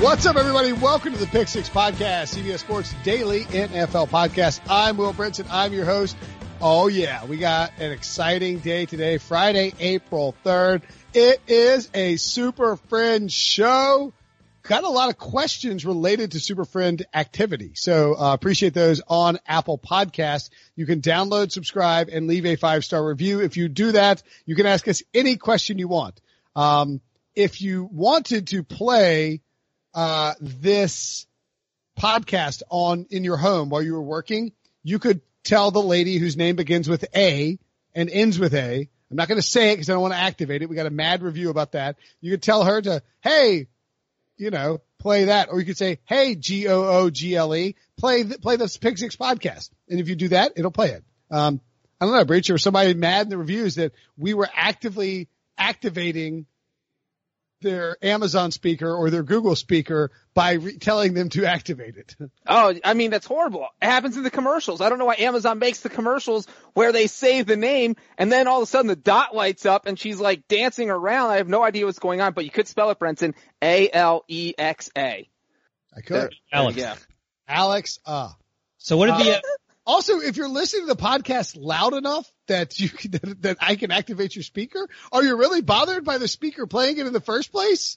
What's up, everybody? Welcome to the Pick Six Podcast, CBS Sports Daily NFL Podcast. I'm Will Brinson. I'm your host. Oh, yeah, we got an exciting day today, Friday, April 3rd. It is a Super Friend show. Got a lot of questions related to Super Friend activity. So uh, appreciate those on Apple Podcast. You can download, subscribe, and leave a five star review. If you do that, you can ask us any question you want. Um, if you wanted to play uh, this podcast on in your home while you were working, you could tell the lady whose name begins with A and ends with A. I'm not going to say it because I don't want to activate it. We got a mad review about that. You could tell her to, hey, you know, play that, or you could say, hey, G O O G L E, play th- play this Pick Six podcast, and if you do that, it'll play it. Um, I don't know, Breech, or somebody mad in the reviews that we were actively activating their Amazon speaker or their Google speaker by re- telling them to activate it. Oh, I mean, that's horrible. It happens in the commercials. I don't know why Amazon makes the commercials where they say the name and then all of a sudden the dot lights up and she's like dancing around. I have no idea what's going on, but you could spell it, Brenton. A-L-E-X-A. I could. Alex. Yeah. Alex, uh. So what did Uh, the uh, Also, if you're listening to the podcast loud enough that you can, that, that I can activate your speaker, are you really bothered by the speaker playing it in the first place?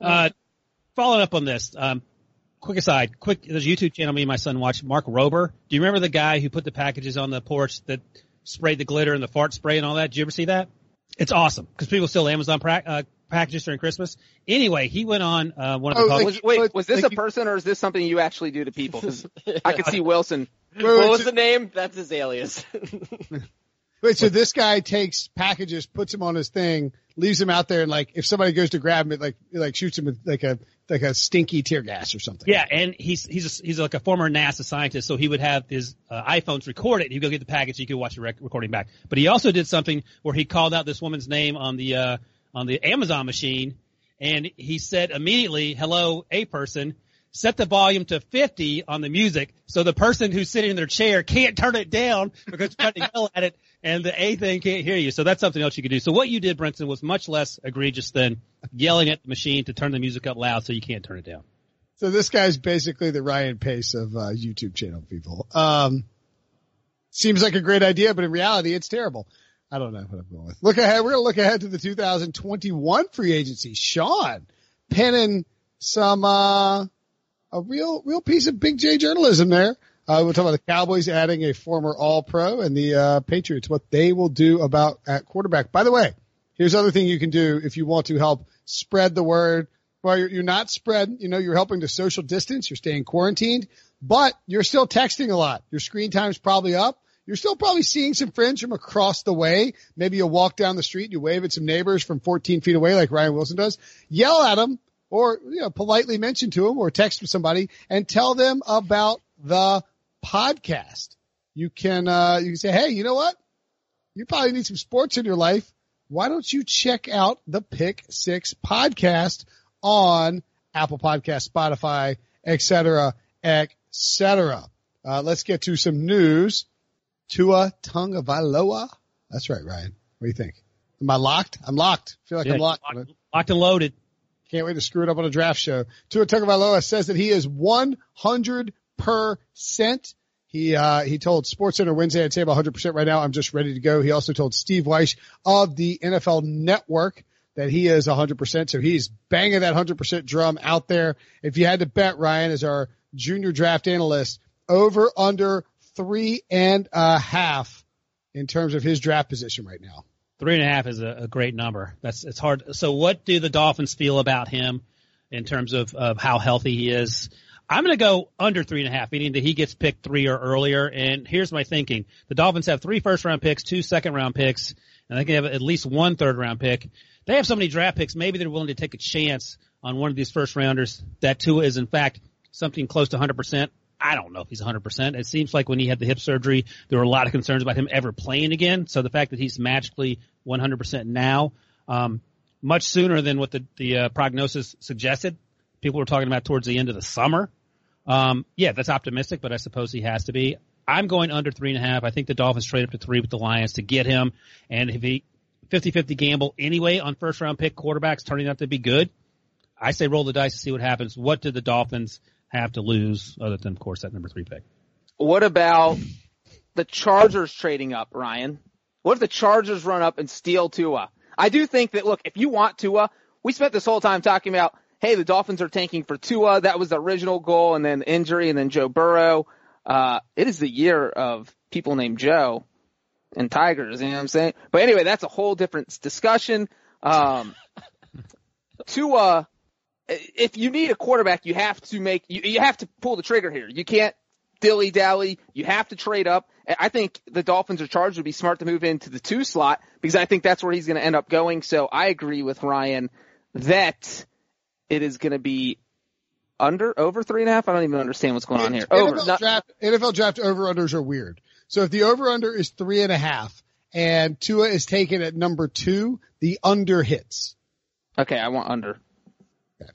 uh, following up on this? Um, quick aside, quick. There's a YouTube channel me and my son watch. Mark Rober. Do you remember the guy who put the packages on the porch that sprayed the glitter and the fart spray and all that? Did you ever see that? It's awesome because people steal Amazon pra- uh, packages during Christmas. Anyway, he went on uh, one of the Oh, public- like- Was, wait, was this like a you- person or is this something you actually do to people? 'Cause I could see Wilson. Wait, What wait, was so, the name? That's his alias. wait, so this guy takes packages, puts them on his thing, leaves them out there, and like if somebody goes to grab him, it like it like shoots him with like a like a stinky tear gas or something. Yeah, and he's he's a, he's like a former NASA scientist, so he would have his uh, iPhones record it. He'd go get the package, he could watch the rec- recording back. But he also did something where he called out this woman's name on the uh, on the Amazon machine, and he said immediately, "Hello, a person." Set the volume to 50 on the music, so the person who's sitting in their chair can't turn it down because you're trying to yell at it, and the A thing can't hear you. So that's something else you could do. So what you did, Brenton, was much less egregious than yelling at the machine to turn the music up loud so you can't turn it down. So this guy's basically the Ryan Pace of uh, YouTube channel people. Um, seems like a great idea, but in reality, it's terrible. I don't know what I'm going with. Look ahead. We're going to look ahead to the 2021 free agency. Sean penning some, uh, a real, real piece of big J journalism there. Uh, we'll talk about the Cowboys adding a former all pro and the, uh, Patriots, what they will do about at quarterback. By the way, here's other thing you can do if you want to help spread the word. Well, you're, you're not spread, you know, you're helping to social distance. You're staying quarantined, but you're still texting a lot. Your screen time's probably up. You're still probably seeing some friends from across the way. Maybe you walk down the street, and you wave at some neighbors from 14 feet away, like Ryan Wilson does. Yell at them, or you know, politely mention to them, or text somebody and tell them about the podcast. You can uh, you can say, hey, you know what? You probably need some sports in your life. Why don't you check out the Pick Six podcast on Apple Podcast, Spotify, etc., cetera, et cetera. Uh, let's get to some news. Tua Tungavailoa. That's right, Ryan. What do you think? Am I locked? I'm locked. I feel like I'm locked. locked, locked and loaded. Can't wait to screw it up on a draft show. Tua Tagovailoa says that he is 100%. He, uh, he told SportsCenter Wednesday, I'd say about 100% right now. I'm just ready to go. He also told Steve Wyche of the NFL network that he is 100%. So he's banging that 100% drum out there. If you had to bet, Ryan, as our junior draft analyst, over under three and a half in terms of his draft position right now. Three and a half is a, a great number. That's it's hard. So, what do the Dolphins feel about him in terms of, of how healthy he is? I'm going to go under three and a half, meaning that he gets picked three or earlier. And here's my thinking: the Dolphins have three first round picks, two second round picks, and they can have at least one third round pick. They have so many draft picks. Maybe they're willing to take a chance on one of these first rounders. That Tua is in fact something close to 100 percent. I don't know if he's 100%. It seems like when he had the hip surgery, there were a lot of concerns about him ever playing again. So the fact that he's magically 100% now, um, much sooner than what the, the uh, prognosis suggested. People were talking about towards the end of the summer. Um, yeah, that's optimistic, but I suppose he has to be. I'm going under three and a half. I think the Dolphins trade up to three with the Lions to get him. And if he 50-50 gamble anyway on first round pick quarterbacks turning out to be good, I say roll the dice to see what happens. What did the Dolphins have to lose other than, of course, that number three pick? What about the Chargers trading up, Ryan? What if the Chargers run up and steal Tua? I do think that, look, if you want Tua, we spent this whole time talking about, hey, the Dolphins are tanking for Tua. That was the original goal, and then injury, and then Joe Burrow. Uh, it is the year of people named Joe and Tigers, you know what I'm saying? But anyway, that's a whole different discussion. Um, Tua, if you need a quarterback, you have to make, you, you have to pull the trigger here. You can't dilly dally. You have to trade up. I think the Dolphins or Chargers would be smart to move into the two slot because I think that's where he's going to end up going. So I agree with Ryan that it is going to be under over three and a half. I don't even understand what's going on here. Over. NFL draft, NFL draft over unders are weird. So if the over under is three and a half and Tua is taken at number two, the under hits. Okay, I want under.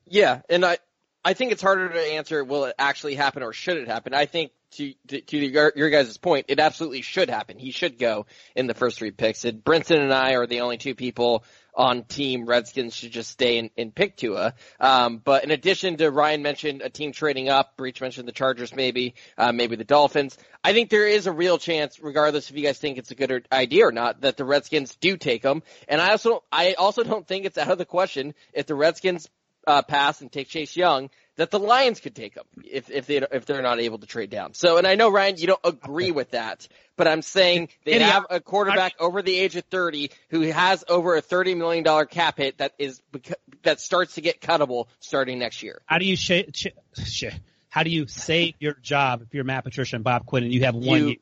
Yeah, and I I think it's harder to answer will it actually happen or should it happen. I think to to, to your, your guys' point, it absolutely should happen. He should go in the first three picks. And Brinson and I are the only two people on team Redskins should just stay and, and pick Tua. Um, but in addition to Ryan mentioned a team trading up, Breech mentioned the Chargers maybe, uh, maybe the Dolphins. I think there is a real chance, regardless if you guys think it's a good idea or not, that the Redskins do take them. And I also, I also don't think it's out of the question if the Redskins uh, pass and take Chase Young that the Lions could take him if if they if they're not able to trade down. So, and I know Ryan, you don't agree with that, but I'm saying they have a quarterback over the age of 30 who has over a 30 million dollar cap hit that is that starts to get cuttable starting next year. How do you sh- sh- sh- how do you save your job if you're Matt Patricia and Bob Quinn and you have one you, year?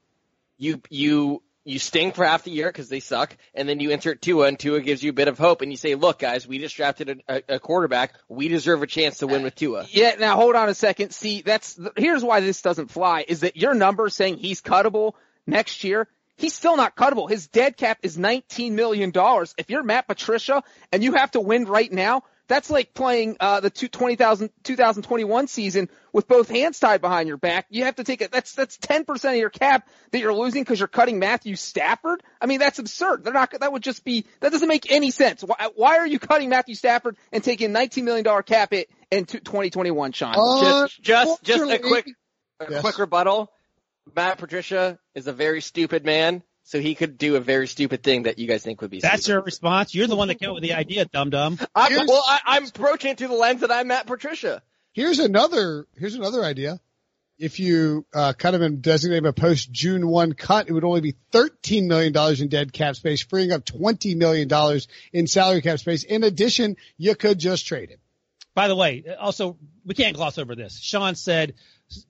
You you you sting for half the year because they suck, and then you insert Tua, and Tua gives you a bit of hope, and you say, "Look, guys, we just drafted a, a, quarterback. We deserve a chance to win with Tua." Yeah. Now hold on a second. See, that's here's why this doesn't fly: is that your number saying he's cuttable next year? He's still not cuttable. His dead cap is $19 million. If you're Matt Patricia and you have to win right now, that's like playing uh, the 20,000 2021 season with both hands tied behind your back. You have to take it. That's that's 10 percent of your cap that you're losing because you're cutting Matthew Stafford. I mean, that's absurd. They're not. That would just be. That doesn't make any sense. Why, why are you cutting Matthew Stafford and taking 19 million dollar cap hit in 2021, Sean? Uh, just just just a quick a Yes. quick rebuttal. Matt Patricia is a very stupid man, so he could do a very stupid thing that you guys think would be. That's stupid. your response. You're the one that came up with the idea, dum dum. Well, I, I'm approaching it through the lens that I'm Matt Patricia. Here's another, here's another idea. If you, uh, cut him and designate him a post June 1 cut, it would only be $13 million in dead cap space, freeing up $20 million in salary cap space. In addition, you could just trade him. By the way, also we can't gloss over this. Sean said,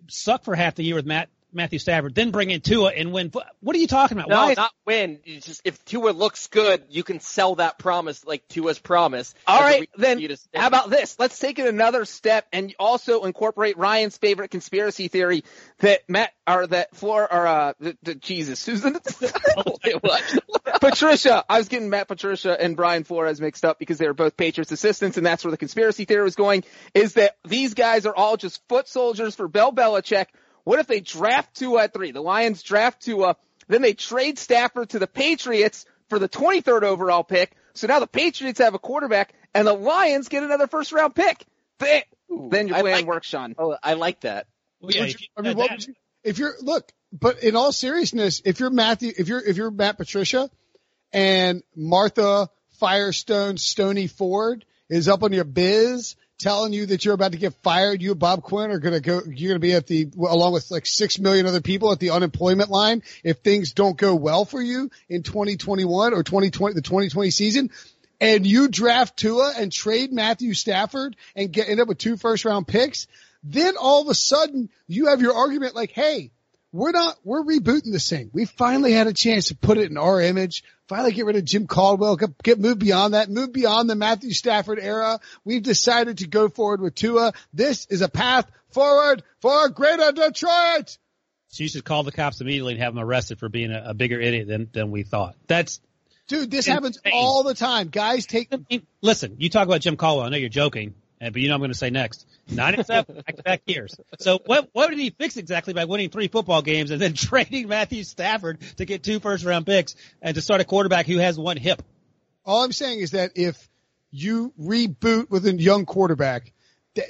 "Suck for half the year with Matt Matthew Stafford, then bring in Tua and win." What are you talking about? No, Why is- not win. It's just if Tua looks good, you can sell that promise like Tua's promise. All as a right, reason then you how about this? Let's take it another step and also incorporate Ryan's favorite conspiracy theory that Matt or that Flor or uh the, the Jesus Susan Patricia. I was getting Matt Patricia and Brian Flores mixed up because they were both Patriots assistants, and that's where the conspiracy theory was going. Is that these guys are all just foot soldiers for Bell Belichick? What if they draft Tua at three? The Lions draft Tua, then they trade Stafford to the Patriots for the 23rd overall pick. So now the Patriots have a quarterback, and the Lions get another first round pick. Then, then your I plan like- works, Sean. Oh, I like that. Well, yeah, if you- you- I mean, what that- would you, if you're, look, but in all seriousness, if you're Matthew, if you're, if you're Matt Patricia and Martha Firestone Stony Ford is up on your biz telling you that you're about to get fired, you and Bob Quinn are going to go, you're going to be at the, along with like six million other people at the unemployment line if things don't go well for you in 2021 or 2020, the 2020 season. And you draft Tua and trade Matthew Stafford and get end up with two first round picks. Then all of a sudden you have your argument like, hey, we're not, we're rebooting this thing. We finally had a chance to put it in our image, finally get rid of Jim Caldwell, get, get moved beyond that, move beyond the Matthew Stafford era. We've decided to go forward with Tua. This is a path forward for greater Detroit. So you should call the cops immediately and have them arrested for being a, a bigger idiot than, than we thought. That's, Dude, this Insane. happens all the time. Guys take, listen, you talk about Jim Caldwell. I know you're joking, uh, but you know I'm going to say next. 97 back-to-back years. So what, what did he fix exactly by winning three football games and then trading Matthew Stafford to get two first round picks and to start a quarterback who has one hip? all I'm saying is that if you reboot with a young quarterback,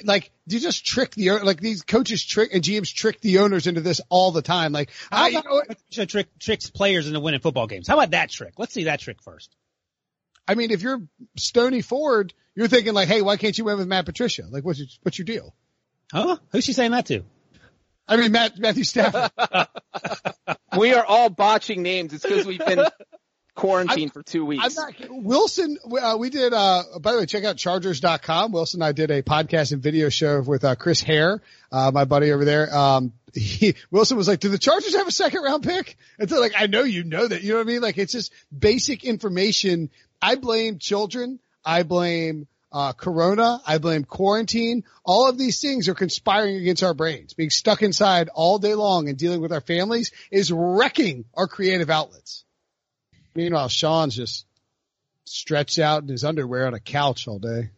like you just trick the like these coaches trick and GMs trick the owners into this all the time. Like How I, should trick tricks players into winning football games? How about that trick? Let's see that trick first. I mean, if you're Stony Ford, you're thinking like, hey, why can't you win with Matt Patricia? Like, what's your, what's your deal? Huh? Who's she saying that to? I mean, Matt Matthew Stafford. We are all botching names. It's because we've been quarantined for two I'm weeks. not Wilson. Uh, we did. Uh, by the way, check out Chargers.com. Wilson and I did a podcast and video show with uh, Chris Hayre, uh, my buddy over there. Um, he, Wilson was like, "Do the Chargers have a second round pick?" And so, like, I know you know that. You know what I mean? Like, it's just basic information. I blame children. I blame uh, Corona. I blame quarantine. All of these things are conspiring against our brains. Being stuck inside all day long and dealing with our families is wrecking our creative outlets. Meanwhile, Sean's just stretched out in his underwear on a couch all day.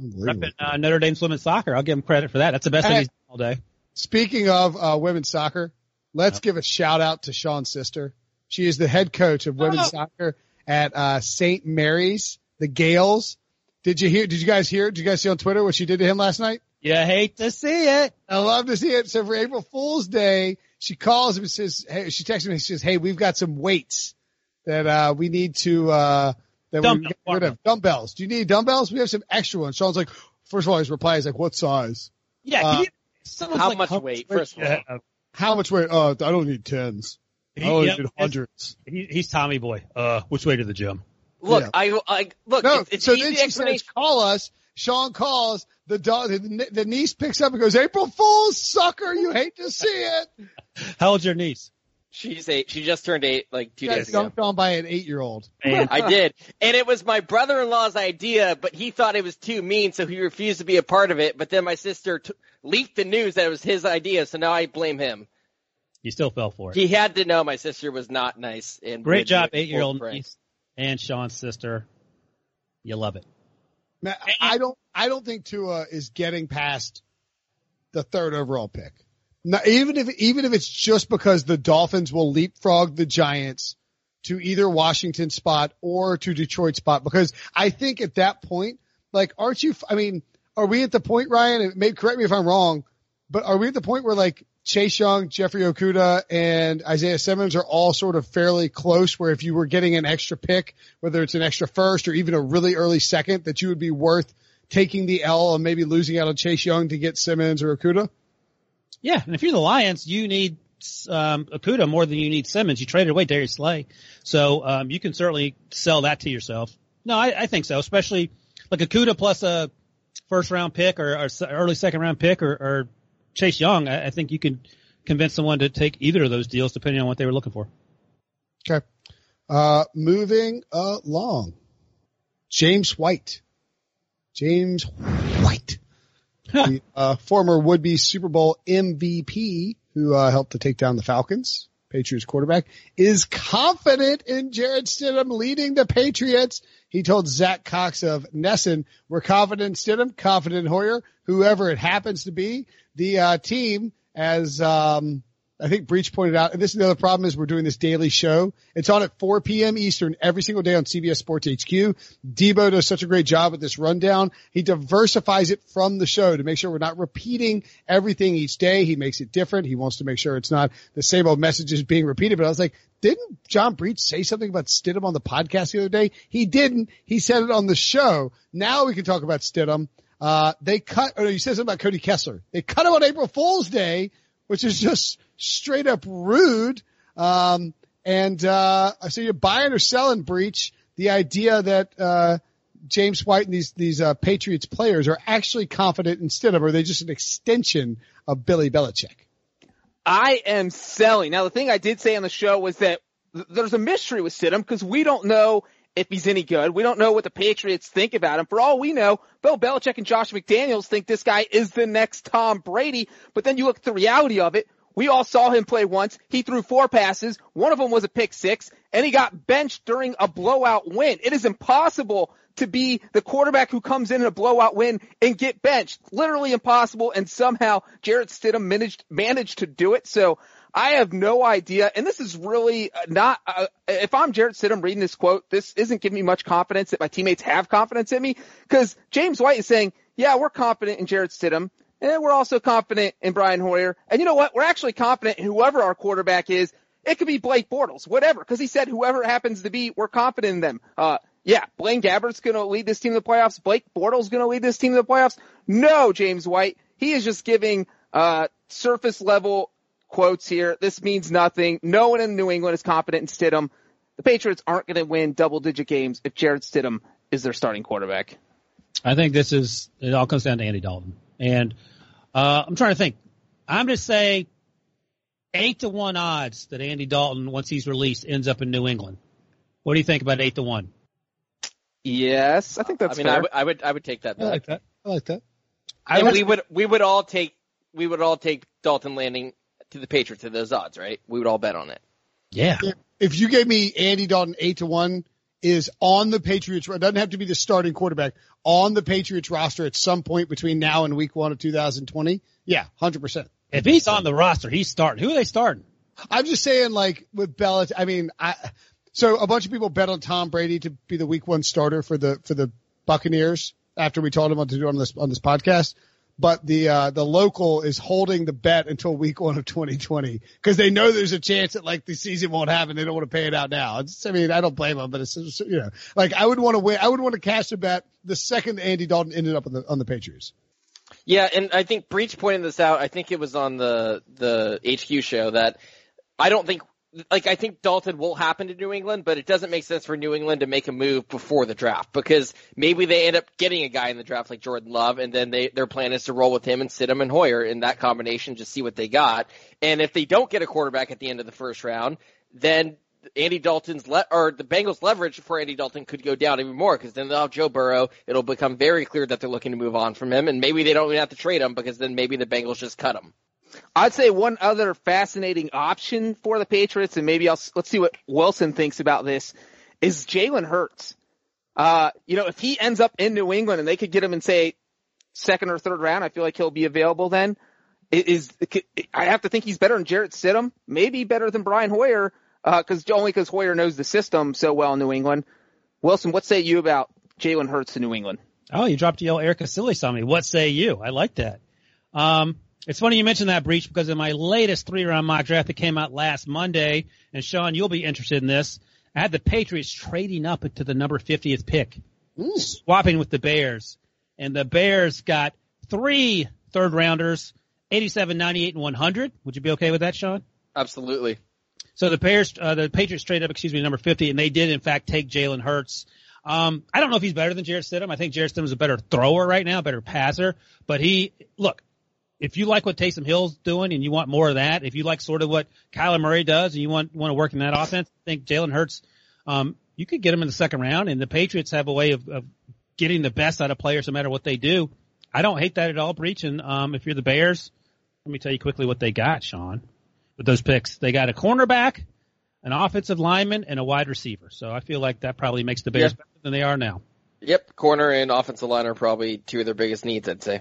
Repping, uh, Notre Dame's women's soccer. I'll give him credit for that. That's the best thing he's done all day. Speaking of uh, women's soccer, let's give a shout out to Sean's sister. She is the head coach of women's Oh. soccer at uh, St. Mary's, the Gaels. Did you hear? Did you guys hear? Did you guys see on Twitter what she did to him last night? You hate to see it. I love to see it. So for April Fool's Day, she calls him and says, "Hey," she texts me. She says, "Hey, we've got some weights that uh, we need to uh, that we Dumbbell, get rid of. Dumbbells. Do you need dumbbells? We have some extra ones." Sean's like, first of all, his reply is like, "What size? Yeah. Uh, can you, How like, much weight, first of all? How much weight? Uh, I don't need tens. I he- only yeah, need it's- he, he's Tommy Boy. Uh, which way to the gym? Look, Yeah. I, I look. No, it's, it's so easy then she explanation. says, "Call us." Sean calls the dog. The, the niece picks up and goes, "April Fool's, sucker! You hate to see it." How old's your niece? She's eight. She just turned eight like two days ago. dunked on by an eight-year-old. Man, I did. And it was my brother-in-law's idea, but he thought it was too mean, so he refused to be a part of it. But then my sister t- leaked the news that it was his idea, so now I blame him. You still fell for it. He had to know my sister was not nice. And Great job, eight-year-old niece and Sean's sister. You love it. Man, I don't. I don't think Tua is getting past the third overall pick. Now, even if even if it's just because the Dolphins will leapfrog the Giants to either Washington spot or to Detroit spot, because I think at that point, like, aren't you? I mean, are we at the point, Ryan? And maybe correct me if I'm wrong, but are we at the point where like Chase Young, Jeffrey Okudah, and Isaiah Simmons are all sort of fairly close? Where if you were getting an extra pick, whether it's an extra first or even a really early second, that you would be worth taking the L and maybe losing out on Chase Young to get Simmons or Okudah? Yeah, and if you're the Lions, you need um, Okudah more than you need Simmons. You traded away Darius Slay, so um, you can certainly sell that to yourself. No, I, I think so, especially like Okudah plus a first round pick or, or early second round pick or, or Chase Young. I, I think you can convince someone to take either of those deals depending on what they were looking for. Okay. Uh, moving along. James White. James White. the uh, former would-be Super Bowl MVP who uh, helped to take down the Falcons, Patriots quarterback, is confident in Jarrett Stidham leading the Patriots. He told Zach Cox of NESN, we're confident in Stidham, confident in Hoyer, whoever it happens to be. The uh, team, as um, I think Breech pointed out, and this is the other problem is we're doing this daily show. It's on at 4 p.m. Eastern every single day on CBS Sports HQ. Debo does such a great job with this rundown. He diversifies it from the show to make sure we're not repeating everything each day. He makes it different. He wants to make sure it's not the same old messages being repeated. But I was like, didn't John Breech say something about Stidham on the podcast the other day? He didn't. He said it on the show. Now we can talk about Stidham. Uh, they cut, oh no, you said something about Cody Kessler. They cut him on April Fool's Day, which is just straight up rude. Um, and, uh, so you're buying or selling Breech the idea that, uh, James White and these these uh, Patriots players are actually confident in Stidham, or are they just an extension of Billy Belichick? I am selling. Now, the thing I did say on the show was that th- there's a mystery with Stidham because we don't know if he's any good. We don't know what the Patriots think about him. For all we know, Bill Belichick and Josh McDaniels think this guy is the next Tom Brady. But then you look at the reality of it. We all saw him play once. He threw four passes. One of them was a pick six and he got benched during a blowout win. It is impossible to be the quarterback who comes in, in a blowout win and get benched. Literally impossible. And somehow Jarrett Stidham managed, managed to do it. So I have no idea. And this is really not, uh, if I'm Jarrett Stidham reading this quote, this isn't giving me much confidence that my teammates have confidence in me because James White is saying, yeah, we're confident in Jarrett Stidham. And we're also confident in Brian Hoyer. And you know what? We're actually confident in whoever our quarterback is. It could be Blake Bortles, whatever, because he said whoever happens to be, we're confident in them. Uh, yeah, Blaine Gabbert's going to lead this team to the playoffs. Blake Bortles going to lead this team to the playoffs. No, James White. He is just giving uh, surface level quotes here. This means nothing. No one in New England is confident in Stidham. The Patriots aren't going to win double digit games if Jarrett Stidham is their starting quarterback. I think this is it. All comes down to Andy Dalton, and uh, I'm trying to think. I'm going to say eight to one odds that Andy Dalton, once he's released, ends up in New England. What do you think about eight to one? Yes, I think that's I mean, fair. I would, I would, take that. I like that. I like that. And I we would, we would all take, we would all take Dalton landing to the Patriots at those odds, right? We would all bet on it. Yeah. if you gave me Andy Dalton eight to one is on the Patriots, it doesn't have to be the starting quarterback on the Patriots roster at some point between now and week one of 2020. Yeah, hundred percent. If he's on the roster, he's starting. Who are they starting? I'm just saying, like with Belichick. I mean, I so a bunch of people bet on Tom Brady to be the Week One starter for the for the Buccaneers after we told him what to do on this on this podcast. But the uh, the local is holding the bet until Week One of 2020 because they know there's a chance that like the season won't happen. They don't want to pay it out now. It's, I mean, I don't blame them, but it's you know, like I would want to win. I would want to cash a bet the second Andy Dalton ended up on the on the Patriots. Yeah, and I think Breech pointed this out. I think it was on the the HQ show that I don't think like I think Dalton will happen to New England, but it doesn't make sense for New England to make a move before the draft because maybe they end up getting a guy in the draft like Jordan Love, and then they their plan is to roll with him and sit him and Hoyer in that combination, just see what they got. And if they don't get a quarterback at the end of the first round, then Andy Dalton's le- or the Bengals' leverage for Andy Dalton could go down even more because then they'll have Joe Burrow. It'll become very clear that they're looking to move on from him, and maybe they don't even have to trade him because then maybe the Bengals just cut him. I'd say one other fascinating option for the Patriots, and maybe I'll let's see what Wilson thinks about this, is Jalen Hurts. Uh, you know, if he ends up in New England and they could get him in say second or third round, I feel like he'll be available then. Is I have to think he's better than Jarrett Stidham, maybe better than Brian Hoyer, because uh, only because Hoyer knows the system so well in New England. Wilson, what say you about Jalen Hurts in New England? Oh, you dropped yell Erica Sillis on me. What say you? I like that. Um, it's funny you mentioned that Breech because in my latest three round mock draft that came out last Monday, and Sean, you'll be interested in this. I had the Patriots trading up to the number 50th pick, Ooh. swapping with the Bears. And the Bears got three third rounders, 87, 98, and 100. Would you be okay with that, Sean? Absolutely. So the Bears, uh, the Patriots traded up, excuse me, number 50, and they did in fact take Jalen Hurts. Um, I don't know if he's better than Jarrett Stidham. I think Jarrett Stidham is a better thrower right now, better passer. But he, look, if you like what Taysom Hill's doing and you want more of that, if you like sort of what Kyler Murray does and you want want to work in that offense, I think Jalen Hurts, um, you could get him in the second round. And the Patriots have a way of, of getting the best out of players no matter what they do. I don't hate that at all, Breech. And um, if you're the Bears, let me tell you quickly what they got, Sean, with those picks. They got a cornerback, an offensive lineman, and a wide receiver. So I feel like that probably makes the Bears Yeah. better than they are now. Yep, corner and offensive line are probably two of their biggest needs, I'd say.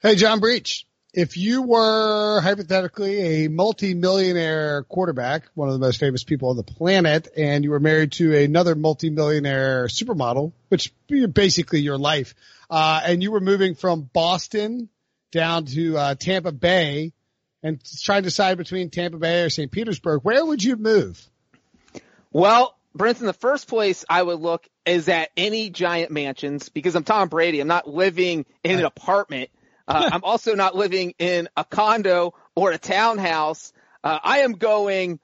Hey, John Breech, if you were hypothetically a multi-millionaire quarterback, one of the most famous people on the planet, and you were married to another multi-millionaire supermodel, which basically your life, uh, and you were moving from Boston down to uh, Tampa Bay and trying to decide between Tampa Bay or St. Petersburg, where would you move? Well, Brent, in the first place, I would look is at any giant mansions because I'm Tom Brady. I'm not living in an apartment. Uh, I'm also not living in a condo or a townhouse. Uh, I am going.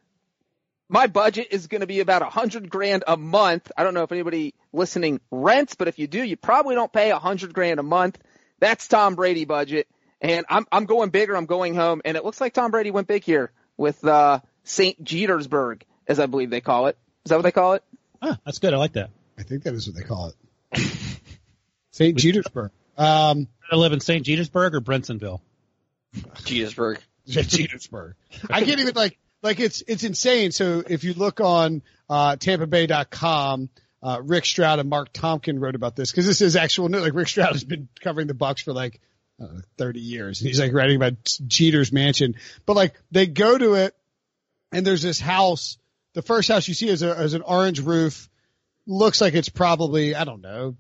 My budget is going to be about a hundred grand a month. I don't know if anybody listening rents, but if you do, you probably don't pay a hundred grand a month. That's Tom Brady budget. And I'm, I'm going bigger. I'm going home. And it looks like Tom Brady went big here with, uh, St. Petersburg, as I believe they call it. Is that what they call it? Ah, that's good. I like that. I think that is what they call it. St. Jetersburg. Um, I live in St. Petersburg or Brinsonville. Jetersburg. Petersburg. I can't even like like it's it's insane. So if you look on uh, TampaBay.com, uh, Rick Stroud and Mark Tompkin wrote about this because this is actual news. Like Rick Stroud has been covering the Bucs for like uh, 30 years, and he's like writing about Jeter's mansion. But like they go to it, and there's this house. The first house you see is, a, is an orange roof. Looks like it's probably I don't know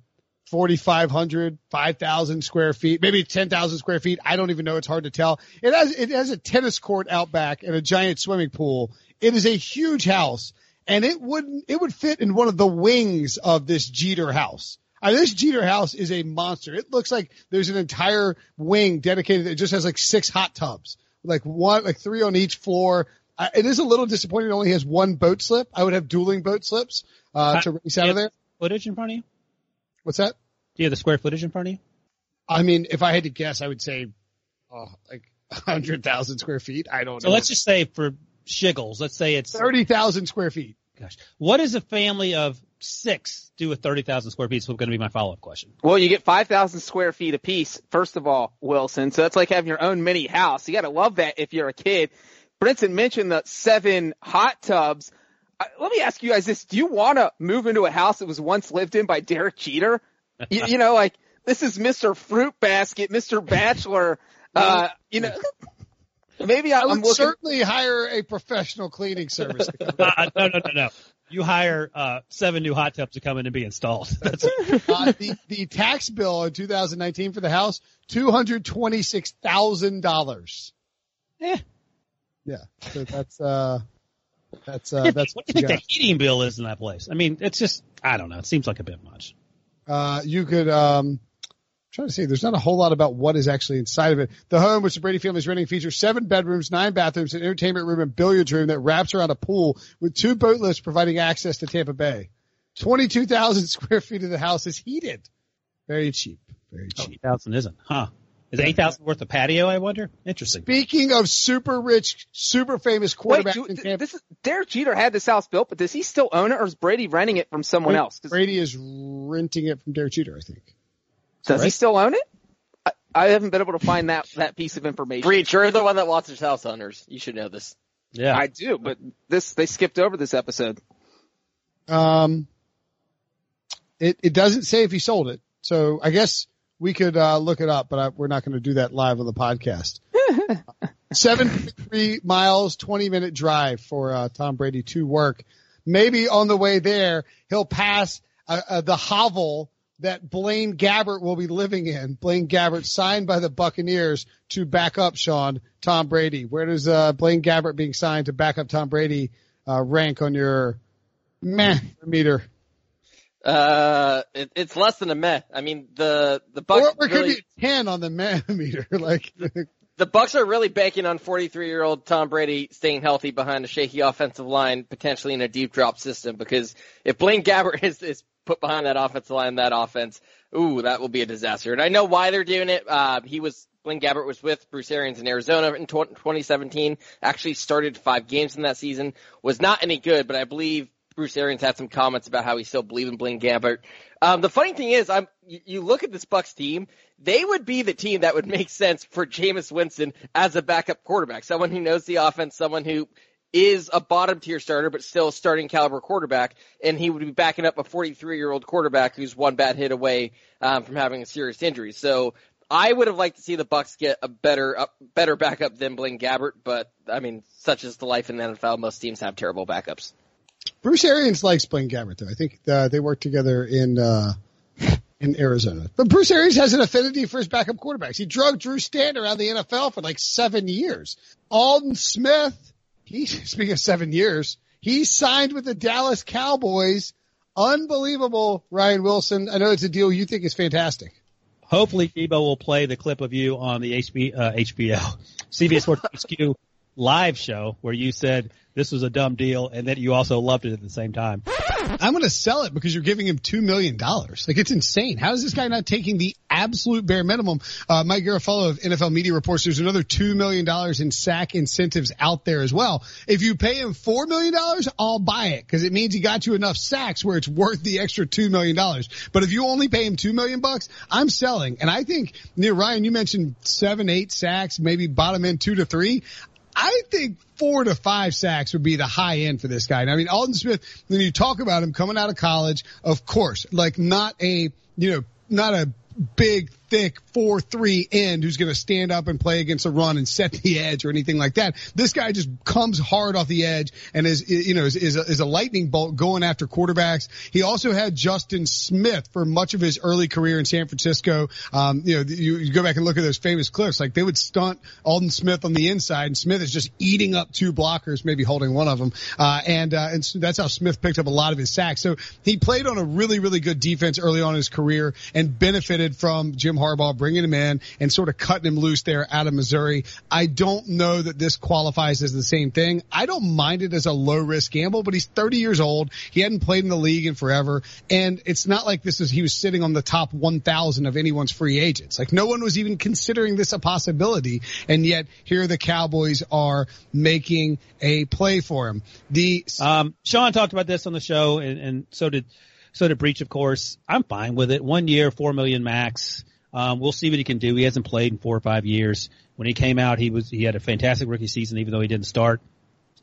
4,500, 5,000 square feet, maybe 10,000 square feet. I don't even know. It's hard to tell. It has, it has a tennis court out back and a giant swimming pool. It is a huge house and it wouldn't, it would fit in one of the wings of this Jeter house. I mean, this Jeter house is a monster. It looks like there's an entire wing dedicated. It just has like six hot tubs, like one, like three on each floor. Uh, it is a little disappointing. It only has one boat slip. I would have dueling boat slips, uh, to race out of there. Footage in front of you? What's that? Do you have the square footage in front of you? I mean, if I had to guess, I would say, oh, like hundred thousand square feet. I don't So know. So let's just say for shiggles, let's say it's thirty thousand square feet. gosh. What does a family of six do with thirty thousand square feet? Is going to be my follow up question. Well, you get 5,000 square feet apiece, first of all, Wilson. So that's like having your own mini house. You got to love that if you're a kid. Brinson mentioned the seven hot tubs. Uh, let me ask you guys this. Do you want to move into a house that was once lived in by Derek Jeter? you, you know, like this is Mr. Fruit Basket, Mr. Bachelor. Uh, you know, maybe I, I I'm would looking. certainly hire a professional cleaning service. Uh, no, no, no, no. You hire uh, seven new hot tubs to come in and be installed. That's uh, the the tax bill in 2019 for the house two hundred twenty six thousand dollars. Eh. Yeah, so that's uh, that's uh, that's what do you think got. the heating bill is in that place? I mean, it's just I don't know. It seems like a bit much. Uh, you could, um, trying to see, there's not a whole lot about what is actually inside of it. The home, which the Brady family is renting, features seven bedrooms, nine bathrooms, an entertainment room, and billiards room that wraps around a pool with two boat lifts providing access to Tampa Bay. 22,000 square feet of the house is heated. Very cheap. Very cheap. Thousand isn't, huh? Is eight thousand worth of patio? I wonder. Interesting. Speaking of super rich, super famous Wait, do, in th- this is Derek Jeter had this house built, but does he still own it, or is Brady renting it from someone else? 'Cause Brady is renting it from Derek Jeter, I think. Does he still own it? I, I haven't been able to find that that piece of information. Breach, you're the one that watches House Hunters. You should know this. Yeah. I do, but this they skipped over this episode. Um, it it doesn't say if he sold it, so I guess we could uh, look it up, but I, we're not going to do that live on the podcast. Seven three miles, twenty minute drive for uh, Tom Brady to work. Maybe on the way there, he'll pass uh, uh, the hovel that Blaine Gabbert will be living in. Blaine Gabbert signed by the Buccaneers to back up Sean Tom Brady. Where does uh, Blaine Gabbert being signed to back up Tom Brady uh, rank on your meh meter? Uh, it, it's less than a meh. I mean, the the Bucs Or, or it could be 10 on the meh meter. Like, the Bucs are really banking on 43 year old Tom Brady staying healthy behind a shaky offensive line, potentially in a deep drop system. Because if Blaine Gabbert is is put behind that offensive line, that offense, ooh, that will be a disaster. And I know why they're doing it. Uh, he was Blaine Gabbert was with Bruce Arians in Arizona in 2017. Actually started five games in that season. Was not any good, but I believe Bruce Arians had some comments about how he still believed in Blaine Gabbert. Um, the funny thing is, I'm you, look at this Bucs team, they would be the team that would make sense for Jameis Winston as a backup quarterback, someone who knows the offense, someone who is a bottom tier starter but still a starting caliber quarterback, and he would be backing up a 43 year old quarterback who's one bad hit away um, from having a serious injury. So I would have liked to see the Bucs get a better uh, better backup than Blaine Gabbert, but I mean, such is the life in the NFL. Most teams have terrible backups. Bruce Arians likes Blaine Gabbert, though. I think uh, they work together in uh, in Arizona. But Bruce Arians has an affinity for his backup quarterbacks. He drug Drew Stanton around the NFL for like seven years. Aldon Smith, he speaking of seven years, he signed with the Dallas Cowboys. Unbelievable, Ryan Wilson. I know it's a deal you think is fantastic. Hopefully, Debo will play the clip of you on the HB, uh, HBO, CBS Sports HQ live show where you said this was a dumb deal and that you also loved it at the same time. I'm going to sell it because you're giving him $2 million. Like it's insane. How is this guy not taking the absolute bare minimum? Uh, Mike Garafolo of NFL Media reports there's another $2 million in sack incentives out there as well. If you pay him $4 million, I'll buy it because it means he got you enough sacks where it's worth the extra $2 million. But if you only pay him 2 million bucks, I'm selling. And I think, you Ryan, you mentioned seven, eight sacks, maybe bottom end two to three. I think four to five sacks would be the high end for this guy. And I mean, Aldon Smith, when you talk about him coming out of college, of course, like not a, you know, not a big, thick four three end who's going to stand up and play against a run and set the edge or anything like that. This guy just comes hard off the edge and is you know is, is, a, is a lightning bolt going after quarterbacks. He also had Justin Smith for much of his early career in San Francisco. Um, you know, you, you go back and look at those famous clips. Like they would stunt Aldon Smith on the inside, and Smith is just eating up two blockers, maybe holding one of them. Uh, and uh, and so that's how Smith picked up a lot of his sacks. So he played on a really really good defense early on in his career and benefited from Jim Harbaugh bringing him in and sort of cutting him loose there out of Missouri. I don't know that this qualifies as the same thing. I don't mind it as a low risk gamble, but he's 30 years old. He hadn't played in the league in forever. And it's not like this is, he was sitting on the top 1000 of anyone's free agents. Like no one was even considering this a possibility. And yet here the Cowboys are making a play for him. The, um, Sean talked about this on the show and, and so did, so did Breech, of course. I'm fine with it. One year, four million max. Um, we'll see what he can do. He hasn't played in four or five years. When he came out, he was he had a fantastic rookie season, even though he didn't start.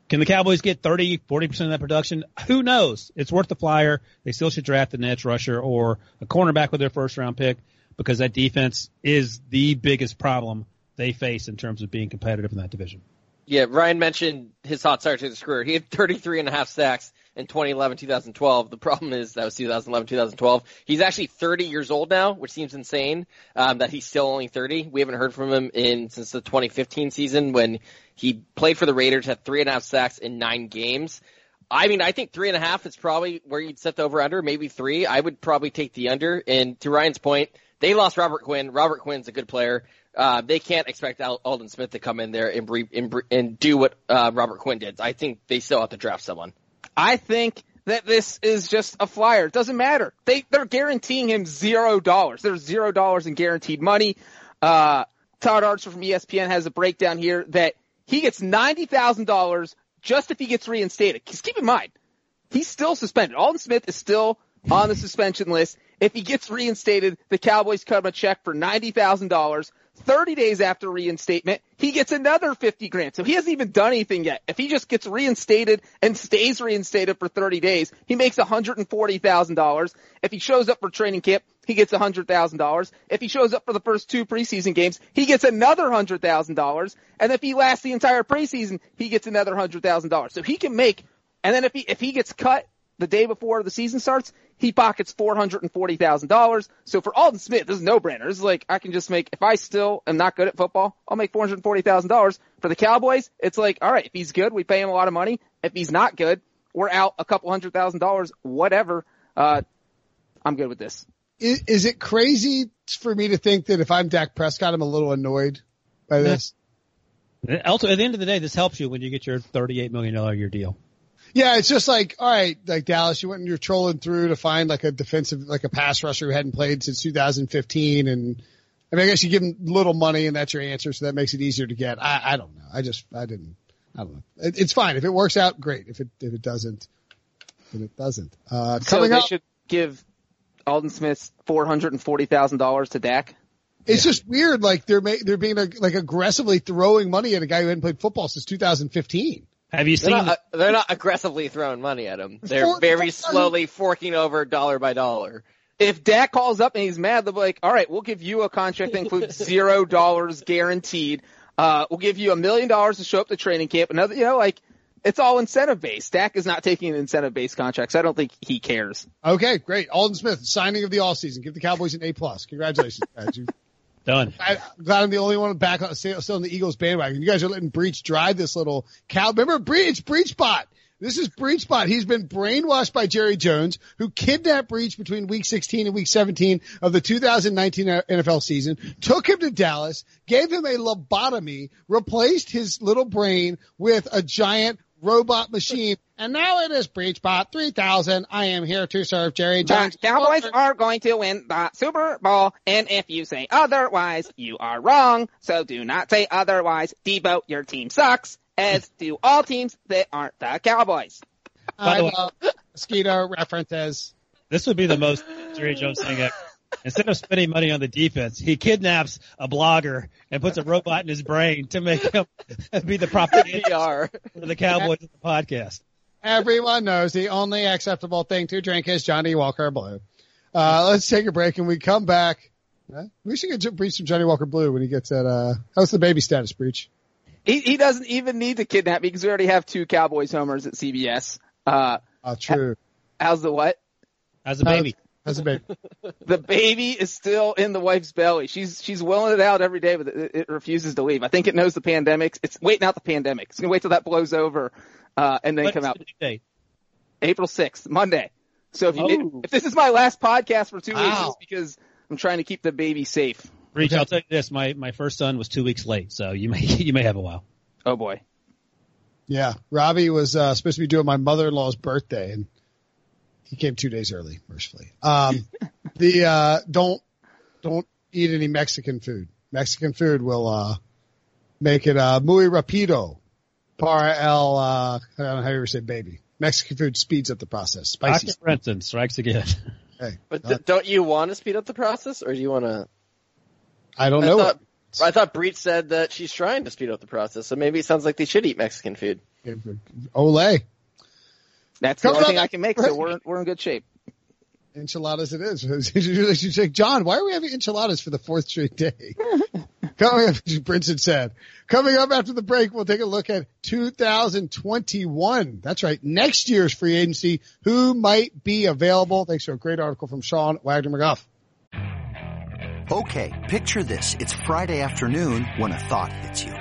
Can the Cowboys get 30, 40% of that production? Who knows? It's worth the flyer. They still should draft an edge rusher or a cornerback with their first round pick because that defense is the biggest problem they face in terms of being competitive in that division. Yeah, Ryan mentioned his hot start to his career. He had 33 and a half sacks in 2011, 2012. The problem is that was 2011, 2012. He's actually 30 years old now, which seems insane um, that he's still only 30. We haven't heard from him in since the 2015 season when he played for the Raiders, had three and a half sacks in nine games. I mean, I think three and a half is probably where you'd set the over under, maybe three. I would probably take the under. And to Ryan's point, they lost Robert Quinn. Robert Quinn's a good player. Uh, they can't expect Aldon Smith to come in there and, bre- and, and do what uh, Robert Quinn did. I think they still have to draft someone. I think that this is just a flyer. It doesn't matter. They they're guaranteeing him zero dollars. There's zero dollars in guaranteed money. Uh, Todd Archer from ESPN has a breakdown here that he gets ninety thousand dollars just if he gets reinstated. Because keep in mind, he's still suspended. Aldon Smith is still on the suspension list. If he gets reinstated, the Cowboys cut him a check for ninety thousand dollars. 30 days after reinstatement, he gets another 50 grand. So he hasn't even done anything yet. If he just gets reinstated and stays reinstated for 30 days, he makes $140,000. If he shows up for training camp, he gets $100,000. If he shows up for the first two preseason games, he gets another $100,000. And if he lasts the entire preseason, he gets another $100,000. So he can make, and then if he, if he gets cut the day before the season starts, he pockets four hundred and forty thousand dollars. So for Aldon Smith, this is no brainer. This is like I can just make if I still am not good at football, I'll make four hundred forty thousand dollars. For the Cowboys, it's like all right, if he's good, we pay him a lot of money. If he's not good, we're out a couple hundred thousand dollars, whatever. Uh, I'm good with this. Is, is, it crazy for me to think that if I'm Dak Prescott, I'm a little annoyed by this? Also, at the end of the day, this helps you when you get your $38 million a year deal. Yeah, it's just like, all right, like Dallas, you went and you're trolling through to find like a defensive, like a pass rusher who hadn't played since 2015. And I mean, I guess you give him little money and that's your answer. So that makes it easier to get. I, I don't know. I just, I didn't, I don't know. It, it's fine. If it works out, great. If it, if it doesn't, then it doesn't. Uh, so coming they up, should give Aldon Smith $440,000 to Dak. It's yeah. just weird. Like they're ma- they're being like aggressively throwing money at a guy who hadn't played football since 2015. Have you seen? They're not, the, they're not aggressively throwing money at him. They're for, very slowly forking over dollar by dollar. If Dak calls up and he's mad, they'll be like, "All right, we'll give you a contract that includes zero dollars guaranteed. Uh, we'll give you a million dollars to show up to training camp. Another, you know, like it's all incentive based. Dak is not taking an incentive based contract, so I don't think he cares. Okay, great. Aldon Smith, signing of the all season. Give the Cowboys an A plus. Congratulations, guys. Done. I, am glad I'm the only one back still, still in the Eagles bandwagon. You guys are letting Breech drive this little cow. Remember Breech, Breech bot. This is Breech Spot. He's been brainwashed by Jerry Jones, who kidnapped Breech between week 16 and week 17 of the 2019 NFL season, took him to Dallas, gave him a lobotomy, replaced his little brain with a giant robot machine. And now it is Breechbot 3000. I am here to serve Jerry Jones. The Cowboys are going to win the Super Bowl, and if you say otherwise, you are wrong. So do not say otherwise. Debo, your team sucks, as do all teams that aren't the Cowboys. By I the way- love mosquito references. This would be the most Jerry Jones thing ever. Instead of spending money on the defense, he kidnaps a blogger and puts a robot in his brain to make him be the propaganda PR. for the Cowboys of the podcast. Everyone knows the only acceptable thing to drink is Johnnie Walker Blue. Uh, let's take a break and we come back. We should get Breech some Johnnie Walker Blue when he gets that. uh, how's the baby status, Breech? He, he doesn't even need to kidnap me because we already have two Cowboys homers at CBS. Uh, Uh, true. how's the what? As a baby. How's the baby? The baby is still in the wife's belly. She's she's willing it out every day, but it, it refuses to leave. I think it knows the pandemic. It's waiting out the pandemic. It's gonna wait till that blows over, uh, and then What come out the? April sixth, Monday. So if you Oh. if this is my last podcast for two weeks, it's because I'm trying to keep the baby safe. Reach, Okay. I'll tell you this, my, my first son was two weeks late, so you may, you may have a while. Oh boy. Yeah. Robbie was, uh, supposed to be doing my mother-in-law's birthday and he came two days early, mercifully. Um, the, uh, don't, don't eat any Mexican food. Mexican food will, uh, make it, uh, muy rapido. Para el, uh, I don't know how you ever say baby. Mexican food speeds up the process. Spicy. Dr. Brinson strikes again. Hey, But uh, th- don't you want to speed up the process, or do you want to? I don't I know. thought I thought Breech said that she's trying to speed up the process, so maybe it sounds like they should eat Mexican food. Olay. That's the only thing I can make, so we're we're in good shape. Enchiladas it is. You should say, John, why are we having enchiladas for the fourth straight day? Coming up, as Brinson said. Coming up after the break, we'll take a look at 2021. That's right. Next year's free agency. Who might be available? Thanks to a great article from Sean Wagner McGough. Okay, picture this. It's Friday afternoon when a thought hits you.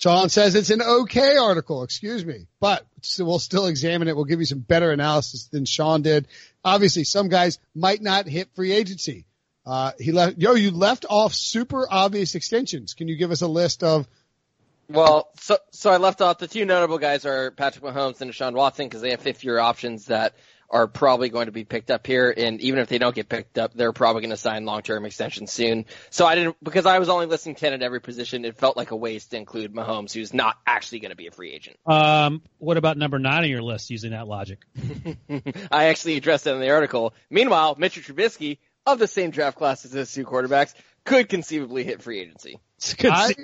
Sean says it's an okay article, excuse me, but we'll still examine it. We'll give you some better analysis than Sean did. Obviously, some guys might not hit free agency. Uh, he left, yo, you left off super obvious extensions. Can you give us a list of, Well, so so I left off the two notable guys are Patrick Mahomes and Deshaun Watson because they have fifth year options that are probably going to be picked up here, and even if they don't get picked up, they're probably going to sign long term extensions soon. So I didn't because I was only listing ten at every position. It felt like a waste to include Mahomes, who's not actually going to be a free agent. Um, what about number nine on your list using that logic? I actually addressed that in the article. Meanwhile, Mitchell Trubisky of the same draft class as those two quarterbacks could conceivably hit free agency. It's good to I.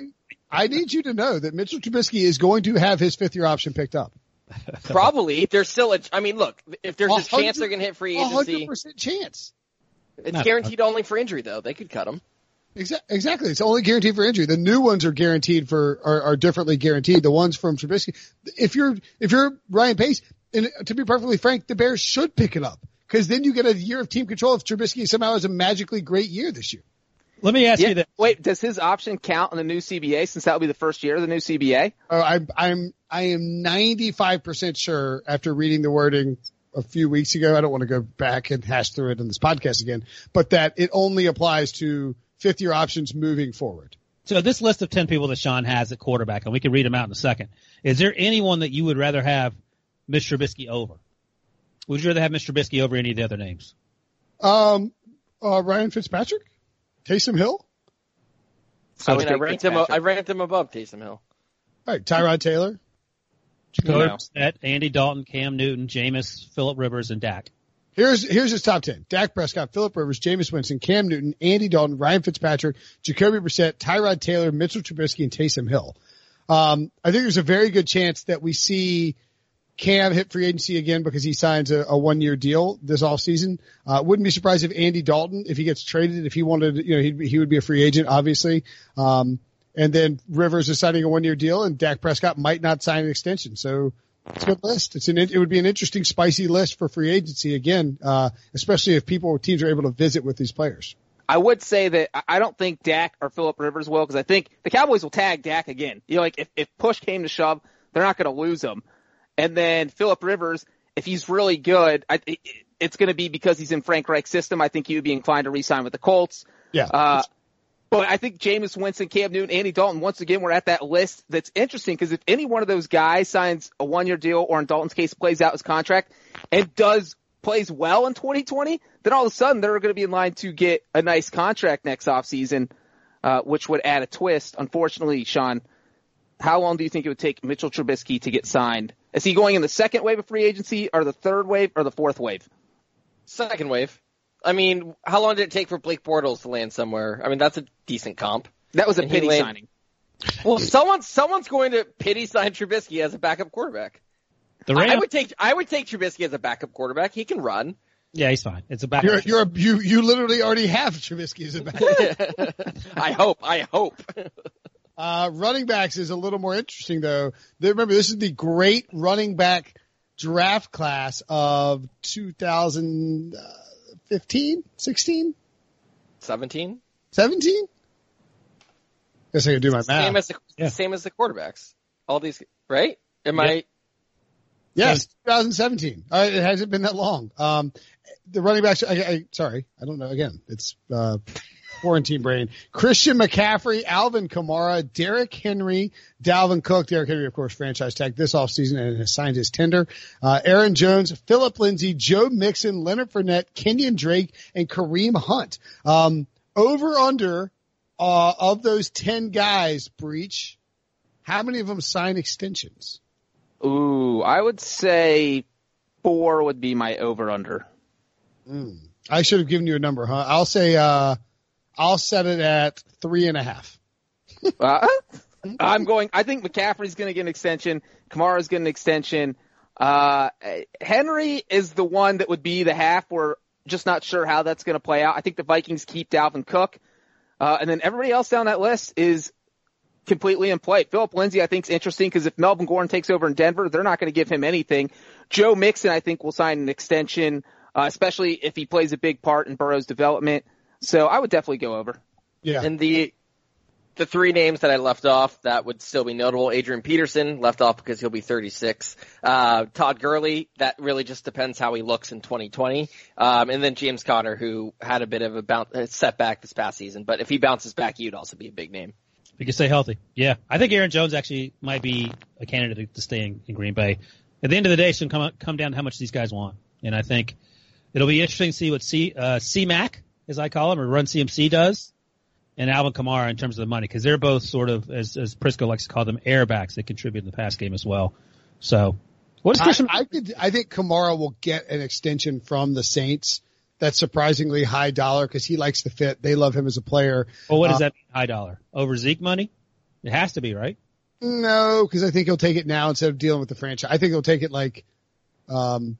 I need you to know that Mitchell Trubisky is going to have his fifth year option picked up. Probably, there's still a. I mean, look, if there's A a chance they're going to hit free A 100% chance. it's Not- guaranteed only for injury though. They could cut him. Exa- Exactly. It's only guaranteed for injury. The new ones are guaranteed for, are, are differently guaranteed. The ones from Trubisky, if you're, if you're Ryan Pace, and to be perfectly frank, the Bears should pick it up. Cause then you get a year of team control if Trubisky somehow has a magically great year this year. Let me ask Yeah. you this. Wait, does his option count in the new CBA since that will be the first year of the new CBA? Oh, I'm, I'm, I am 95% sure after reading the wording a few weeks ago. I don't want to go back and hash through it in this podcast again, but that it only applies to fifth year options moving forward. So this list of 10 people that Sean has at quarterback, and we can read them out in a second. Is there anyone that you would rather have Mr. Trubisky over? Would you rather have Mr. Trubisky over any of the other names? Um, uh, Ryan Fitzpatrick, Taysom Hill. I mean, I ranked him. I ranked him above Taysom Hill. All right, Tyrod Taylor. Jacoby No. Brissett, Andy Dalton, Cam Newton, Jameis, Philip Rivers, and Dak. Here's here's his top ten: Dak Prescott, Philip Rivers, Jameis Winston, Cam Newton, Andy Dalton, Ryan Fitzpatrick, Jacoby Brissett, Tyrod Taylor, Mitchell Trubisky, and Taysom Hill. Um, I think there's a very good chance that we see Cam hit free agency again because he signs a, a one year deal this offseason. Uh, wouldn't be surprised if Andy Dalton, if he gets traded, if he wanted, you know, be- he would be a free agent, obviously. Um, and then Rivers is signing a one year deal and Dak Prescott might not sign an extension. So it's a good list. It's an, it would be an interesting, spicy list for free agency again, uh, especially if people, teams are able to visit with these players. I would say that I- don't think Dak or Philip Rivers will because I think the Cowboys will tag Dak again. You know, like if, if push came to shove, they're not going to lose him. And then Philip Rivers, if he's really good, I, it, it's going to be because he's in Frank Reich's system. I think he would be inclined to re-sign with the Colts. Yeah. Uh, but I think Jameis Winston, Cam Newton, Andy Dalton, once again, we're at that list that's interesting because if any one of those guys signs a one-year deal or in Dalton's case plays out his contract and does plays well in 2020, then all of a sudden they're going to be in line to get a nice contract next offseason, uh, which would add a twist. Unfortunately, Sean, how long do you think it would take Mitchell Trubisky to get signed? Is he going in the second wave of free agency or the third wave or the fourth wave? Second wave. I mean, how long did it take for Blake Bortles to land somewhere? I mean, that's a decent comp. That was a And pity land- signing. Well, someone someone's going to pity sign Trubisky as a backup quarterback. The I would take I would take Trubisky as a backup quarterback. He can run. yeah, he's fine. It's a back. You're, you're, a, you, you literally already have Trubisky as a back. I hope. I hope. Uh, running backs is a little more interesting though. They- Remember, this is the great running back draft class of 2015, 16, Seventeen. 17? Guess I can do my math. Same math. as the Yeah. same as the quarterbacks. All these right? Am Yeah. I? Yes, 2017. Uh, it hasn't been that long. Um, the running backs, I, I, sorry, I don't know. Again, it's, uh, quarantine brain. Christian McCaffrey, Alvin Kamara, Derrick Henry, Dalvin Cook. Derrick Henry, of course, franchise tag this offseason and has signed his tender. Uh, Aaron Jones, Philip Lindsay, Joe Mixon, Leonard Fournette, Kenyan Drake, and Kareem Hunt. Um, over under, uh, of those 10 guys, Breech, how many of them sign extensions? Ooh, I would say four would be my over under. I should have given you a number, huh? I'll say, uh, I'll set it at three and a half. Uh, I'm going. I think McCaffrey's going to get an extension. Kamara's getting an extension. Uh, Henry is the one that would be the half. We're just not sure how that's going to play out. I think the Vikings keep Dalvin Cook, uh, and then everybody else down that list is completely in play. Philip Lindsay, I think, is interesting because if Melvin Gordon takes over in Denver, they're not going to give him anything. Joe Mixon, I think, will sign an extension, uh, especially if he plays a big part in Burrow's development. So I would definitely go over. Yeah. And the the three names that I left off that would still be notable: Adrian Peterson left off because he'll be 36. Uh, Todd Gurley, that really just depends how he looks in 2020. Um, and then James Conner, who had a bit of a bounce, a setback this past season, but if he bounces back, he'd also be a big name. If You can stay healthy. Yeah, I think Aaron Jones actually might be a candidate to stay in, in Green Bay. At the end of the day, it's going to come come down to how much these guys want, and I think it'll be interesting to see what C uh, C-Mac, as I call him, or Run CMC does, and Alvin Kamara in terms of the money, because they're both sort of, as as Prisco likes to call them, airbacks that contribute in the pass game as well. So, what is I, Christian? I could, I think Kamara will get an extension from the Saints that's surprisingly high dollar because he likes the fit. They love him as a player. well, what does uh, that mean? High dollar over Zeke money? It has to be right. No, because I think he'll take it now instead of dealing with the franchise. I think he'll take it like, um,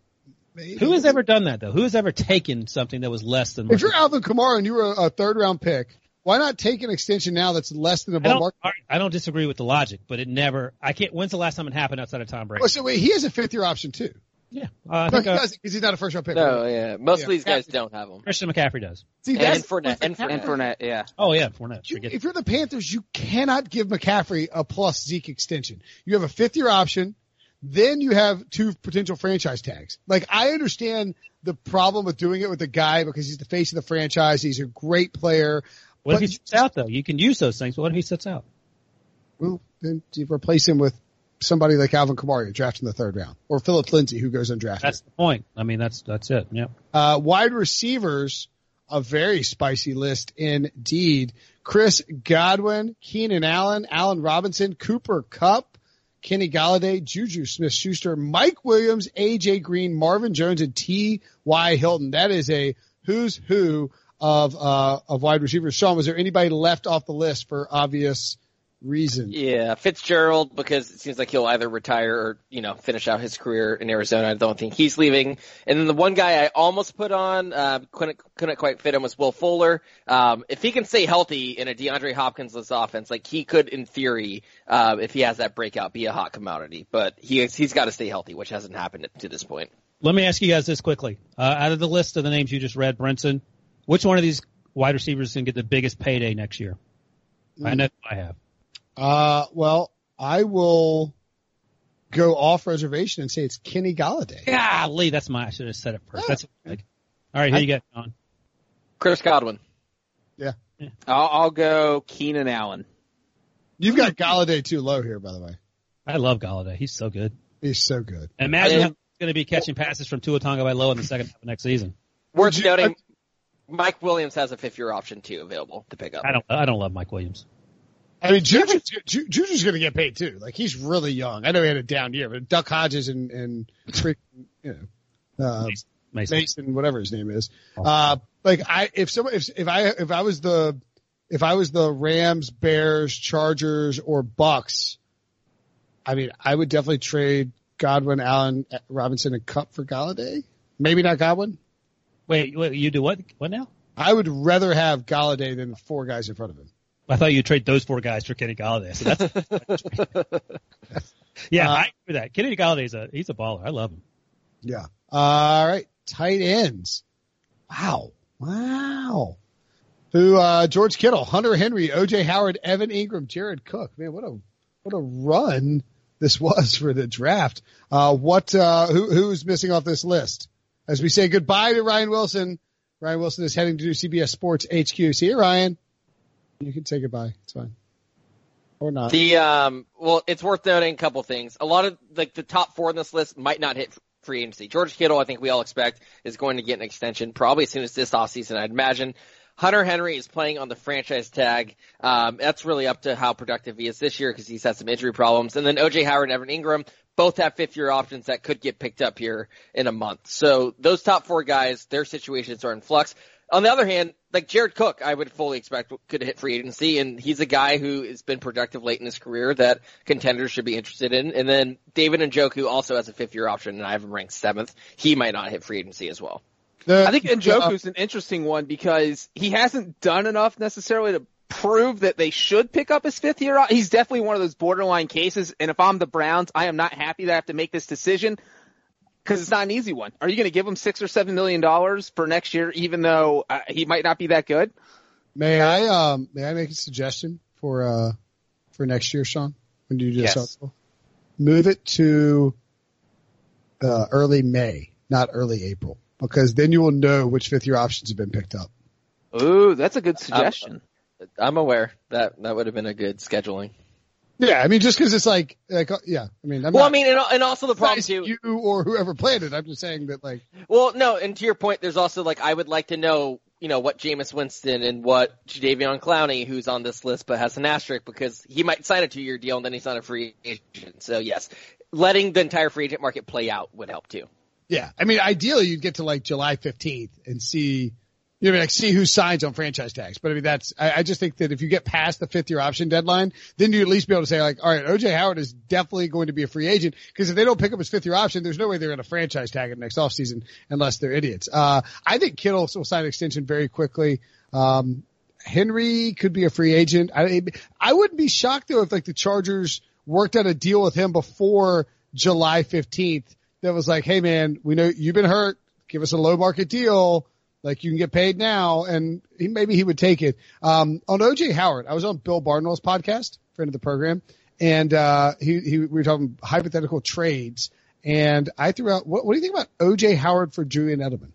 maybe- Who has ever done that though? Who has ever taken something that was less than? If you're Alvin Kamara and you were a, a third round pick, why not take an extension now that's less than I above don't, market? I don't disagree with the logic, but it never. I can't. When's the last time it happened outside of Tom Brady? Oh, so wait, he has a fifth year option too. Yeah, uh, I No, think he uh, doesn't because he's not a first round pick. No, yeah, most Yeah. of these guys don't have them. Christian McCaffrey does. See, And that's Fournette, and And Fournette, yeah. Oh yeah, Fournette. You, if you're the Panthers, you cannot give McCaffrey a plus Zeke extension. You have a fifth year option, then you have two potential franchise tags. Like I understand the problem with doing it with the guy because he's the face of the franchise. He's a great player. What if he sits out though? You can use those things. But what if he sits out? Well, then you replace him with somebody like Alvin Kamara, draft in the third round, or Philip Lindsay, who goes undrafted. That's the point. I mean, that's that's it. Yeah. Uh, wide receivers a very spicy list indeed. Chris Godwin, Keenan Allen, Allen Robinson, Cooper Kupp, Kenny Golladay, Juju Smith Schuster, Mike Williams, AJ Green, Marvin Jones, and T.Y. Hilton. That is a who's who of, uh, of wide receivers. Sean, was there anybody left off the list for obvious reason? Yeah, Fitzgerald because it seems like he'll either retire or you know finish out his career in Arizona. I don't think he's leaving. And then the one guy I almost put on uh, couldn't couldn't quite fit him was Will Fuller. Um, if he can stay healthy in a DeAndre Hopkins-less offense, like he could in theory, uh, if he has that breakout, be a hot commodity. But he he's got to stay healthy, which hasn't happened to this point. Let me ask you guys this quickly. Uh, out of the list of the names you just read, Brinson, which one of these wide receivers is going to get the biggest payday next year? I know I have. Uh, well, I will go off reservation and say it's Kenny Golladay. Golly, that's my. I should have said it first. That's like, all right. Here you go, John. Chris Godwin. Yeah. I'll, I'll go Keenan Allen. You've got Golladay too low here, by the way. I love Golladay. He's so good. He's so good. Imagine I- how he's going to be catching passes from Tua Tagovailoa in the second half of next season. Worth Would you- noting, Mike Williams has a fifth year option too available to pick up. I don't. I don't love Mike Williams. I mean, Juju's, Ju- Juju's going to get paid too. Like he's really young. I know he had a down year, but Duck Hodges and and you know, uh, Mason. Mason, whatever his name is. Uh, like I, if someone, if, if I, if I was the, if I was the Rams, Bears, Chargers, or Bucs, I mean, I would definitely trade Godwin, Allen, Robinson, and Kupp for Golladay. Maybe not Godwin. Wait, wait, you do what? What now? I would rather have Golladay than the four guys in front of him. I thought you'd trade those four guys for Kenny Golladay. So that's yeah, Uh, I agree with that. Kenny Golladay's a he's a baller. I love him. Yeah. All right. Tight ends. Wow. Wow. Who, uh, George Kittle, Hunter Henry, OJ Howard, Evan Engram, Jared Cook. Man, what a, what a run this was for the draft. Uh, what, uh, who, who's missing off this list? As we say goodbye to Ryan Wilson, Ryan Wilson is heading to CBS Sports HQ. See you, Ryan. You can say goodbye. It's fine. Or not. The um, well, it's worth noting a couple things. A lot of like the top four on this list might not hit free agency. George Kittle, I think we all expect, is going to get an extension probably as soon as this offseason. I'd imagine. Hunter Henry is playing on the franchise tag. Um, that's really up to how productive he is this year because he's had some injury problems. And then OJ Howard and Evan Engram both have fifth year options that could get picked up here in a month. So those top four guys, their situations are in flux. On the other hand, like Jared Cook, I would fully expect could hit free agency, and he's a guy who has been productive late in his career that contenders should be interested in. And then David Njoku also has a fifth year option, and I have him ranked seventh. He might not hit free agency as well. The- I think uh, Njoku's an interesting one because he hasn't done enough necessarily to prove that they should pick up his fifth year. He's definitely one of those borderline cases. And if I'm the Browns, I am not happy that I have to make this decision because it's not an easy one. Are you going to give him six or seven million dollars for next year, even though uh, he might not be that good? May I um may I make a suggestion for uh for next year, Sean? When do you do this Yes. article? Move it to uh early May, not early April. Because then you will know which fifth year options have been picked up. Ooh, that's a good suggestion. I'm aware that that would have been a good scheduling. Yeah, I mean just because it's like like uh, yeah, I mean I'm Well, I mean, and, and also the problem too. you or whoever planned it. I'm just saying that like Well, no, and to your point, there's also like I would like to know, you know, what Jameis Winston and what Jadeveon Clowney, who's on this list but has an asterisk because he might sign a two-year deal and then he's not a free agent. So yes, letting the entire free agent market play out would help too. yeah, I mean ideally you'd get to like July 15th and see you know, like see who signs on franchise tags. But I mean, that's, I, I just think that if you get past the fifth year option deadline, then you at least be able to say like, all right, OJ Howard is definitely going to be a free agent because if they don't pick up his fifth year option, there's no way they're going to franchise tag him next offseason unless they're idiots. Uh, I think Kittle will sign an extension very quickly. Um, Henry could be a free agent. I, I wouldn't be shocked though if like the Chargers worked out a deal with him before July 15th that was like, Hey man, we know you've been hurt. Give us a low market deal. Like you can get paid now and he, maybe he would take it. Um, on OJ Howard, I was on Bill Barnwell's podcast, friend of the program, and, uh, he, he, we were talking hypothetical trades and I threw out, what, what do you think about OJ Howard for Julian Edelman?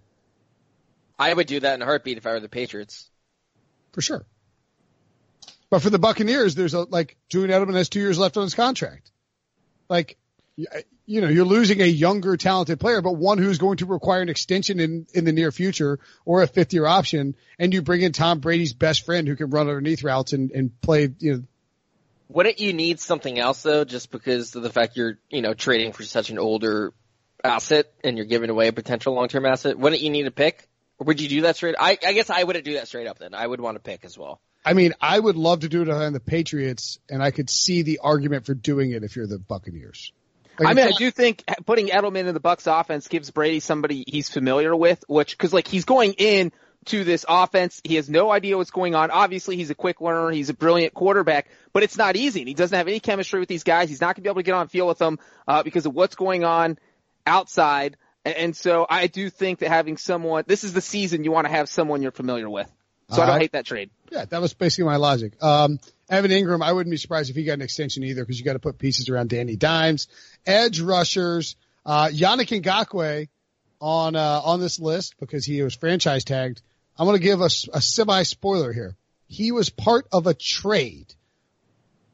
I would do that in a heartbeat if I were the Patriots. For sure. But for the Buccaneers, there's a, like, Julian Edelman has two years left on his contract. Like, you know, you're losing a younger, talented player, but one who's going to require an extension in, in the near future or a fifth year option. And you bring in Tom Brady's best friend who can run underneath routes and, and play, you know. Wouldn't you need something else though, just because of the fact you're, you know, trading for such an older asset and you're giving away a potential long-term asset? Wouldn't you need a pick? Or would you do that straight? I, I guess I wouldn't do that straight up then. I would want to pick as well. I mean, I would love to do it on the Patriots and I could see the argument for doing it if you're the Buccaneers. Like I mean, I do think putting Edelman in the Bucs offense gives Brady somebody he's familiar with, which, cause like he's going in to this offense. He has no idea what's going on. Obviously, he's a quick learner. He's a brilliant quarterback, but it's not easy. And he doesn't have any chemistry with these guys. He's not going to be able to get on field with them, uh, because of what's going on outside. And so I do think that having someone, this is the season you want to have someone you're familiar with. So uh, I don't hate that trade. Yeah, that was basically my logic. Um, Evan Engram, I wouldn't be surprised if he got an extension either because you got to put pieces around Danny Dimes, edge rushers, uh, Yannick Ngakoue on, uh, on this list because he was franchise tagged. I'm going to give a, a semi spoiler here. He was part of a trade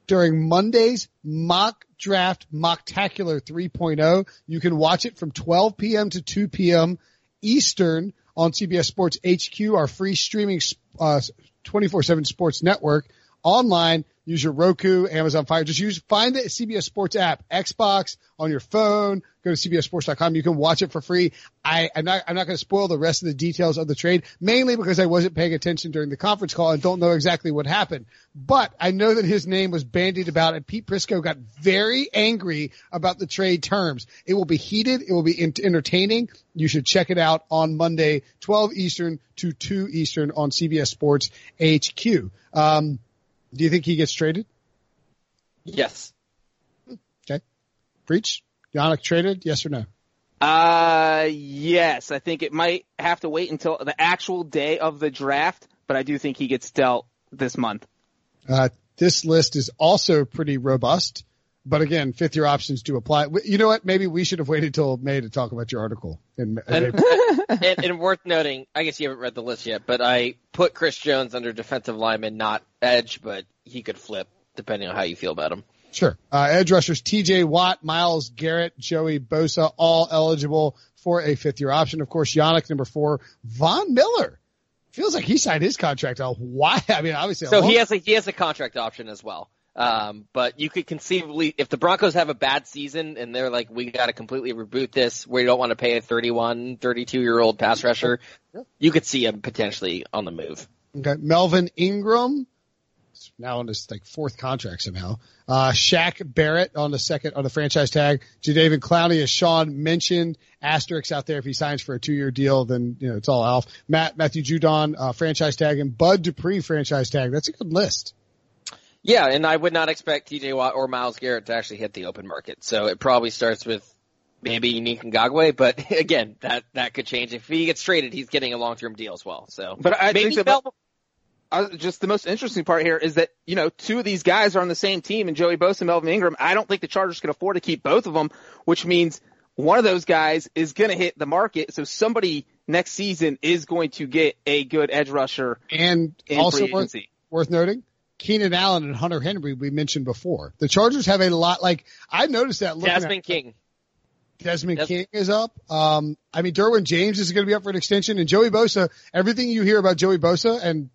during Monday's mock draft mocktacular 3.0. You can watch it from 12 p.m. to 2 p.m. Eastern on CBS Sports HQ, our free streaming uh, 24/7 sports network online. Use your Roku, Amazon Fire. Just use find the CBS Sports app, Xbox on your phone. Go to CBSSports.com. You can watch it for free. I, I'm not I'm not going to spoil the rest of the details of the trade, mainly because I wasn't paying attention during the conference call and don't know exactly what happened. But I know that his name was bandied about, and Pete Prisco got very angry about the trade terms. It will be heated. It will be entertaining. You should check it out on Monday, 12 Eastern to 2 Eastern on CBS Sports HQ. Um, do you think he gets traded? Yes. Okay. Breech? Yannick traded? Yes or no? Uh, yes. I think it might have to wait until the actual day of the draft, but I do think he gets dealt this month. Uh, this list is also pretty robust, but again, fifth year options do apply. You know what? Maybe we should have waited till May to talk about your article. And, and, and, and worth noting, I guess you haven't read the list yet, but I put Chris Jones under defensive lineman, not edge, but he could flip depending on how you feel about him. Sure. Uh, edge rushers TJ Watt, Myles Garrett, Joey Bosa, all eligible for a fifth year option. Of course, Yannick, number four, Von Miller. Feels like he signed his contract out. Why? I mean, obviously. So he has a, he has a contract option as well. Um, but you could conceivably, if the Broncos have a bad season and they're like, we got to completely reboot this, we don't want to pay a 31, 32 year old pass rusher, you could see him potentially on the move. Okay. Melvin Ingram, now on his like fourth contract somehow. Uh, Shaq Barrett on the second, on the franchise tag. Jadeveon Clowney, as Sean mentioned, asterisks out there. If he signs for a two year deal, then, you know, it's all off. Matt, Matthew Judon, uh, franchise tag and Bud Dupree franchise tag. That's a good list. Yeah, and I would not expect TJ Watt or Myles Garrett to actually hit the open market. So it probably starts with maybe Yannick Ngakoue, but again, that that could change. If he gets traded, he's getting a long term deal as well. So, but I maybe think that uh, just the most interesting part here is that you know two of these guys are on the same team, and Joey Bosa and Melvin Ingram. I don't think the Chargers can afford to keep both of them, which means one of those guys is going to hit the market. So somebody next season is going to get a good edge rusher. And also worth, worth noting, Keenan Allen and Hunter Henry we mentioned before. The Chargers have a lot like I noticed that looking Desmond at, King. Desmond King is up. Um, I mean, Derwin James is going to be up for an extension, and Joey Bosa. Everything you hear about Joey Bosa, and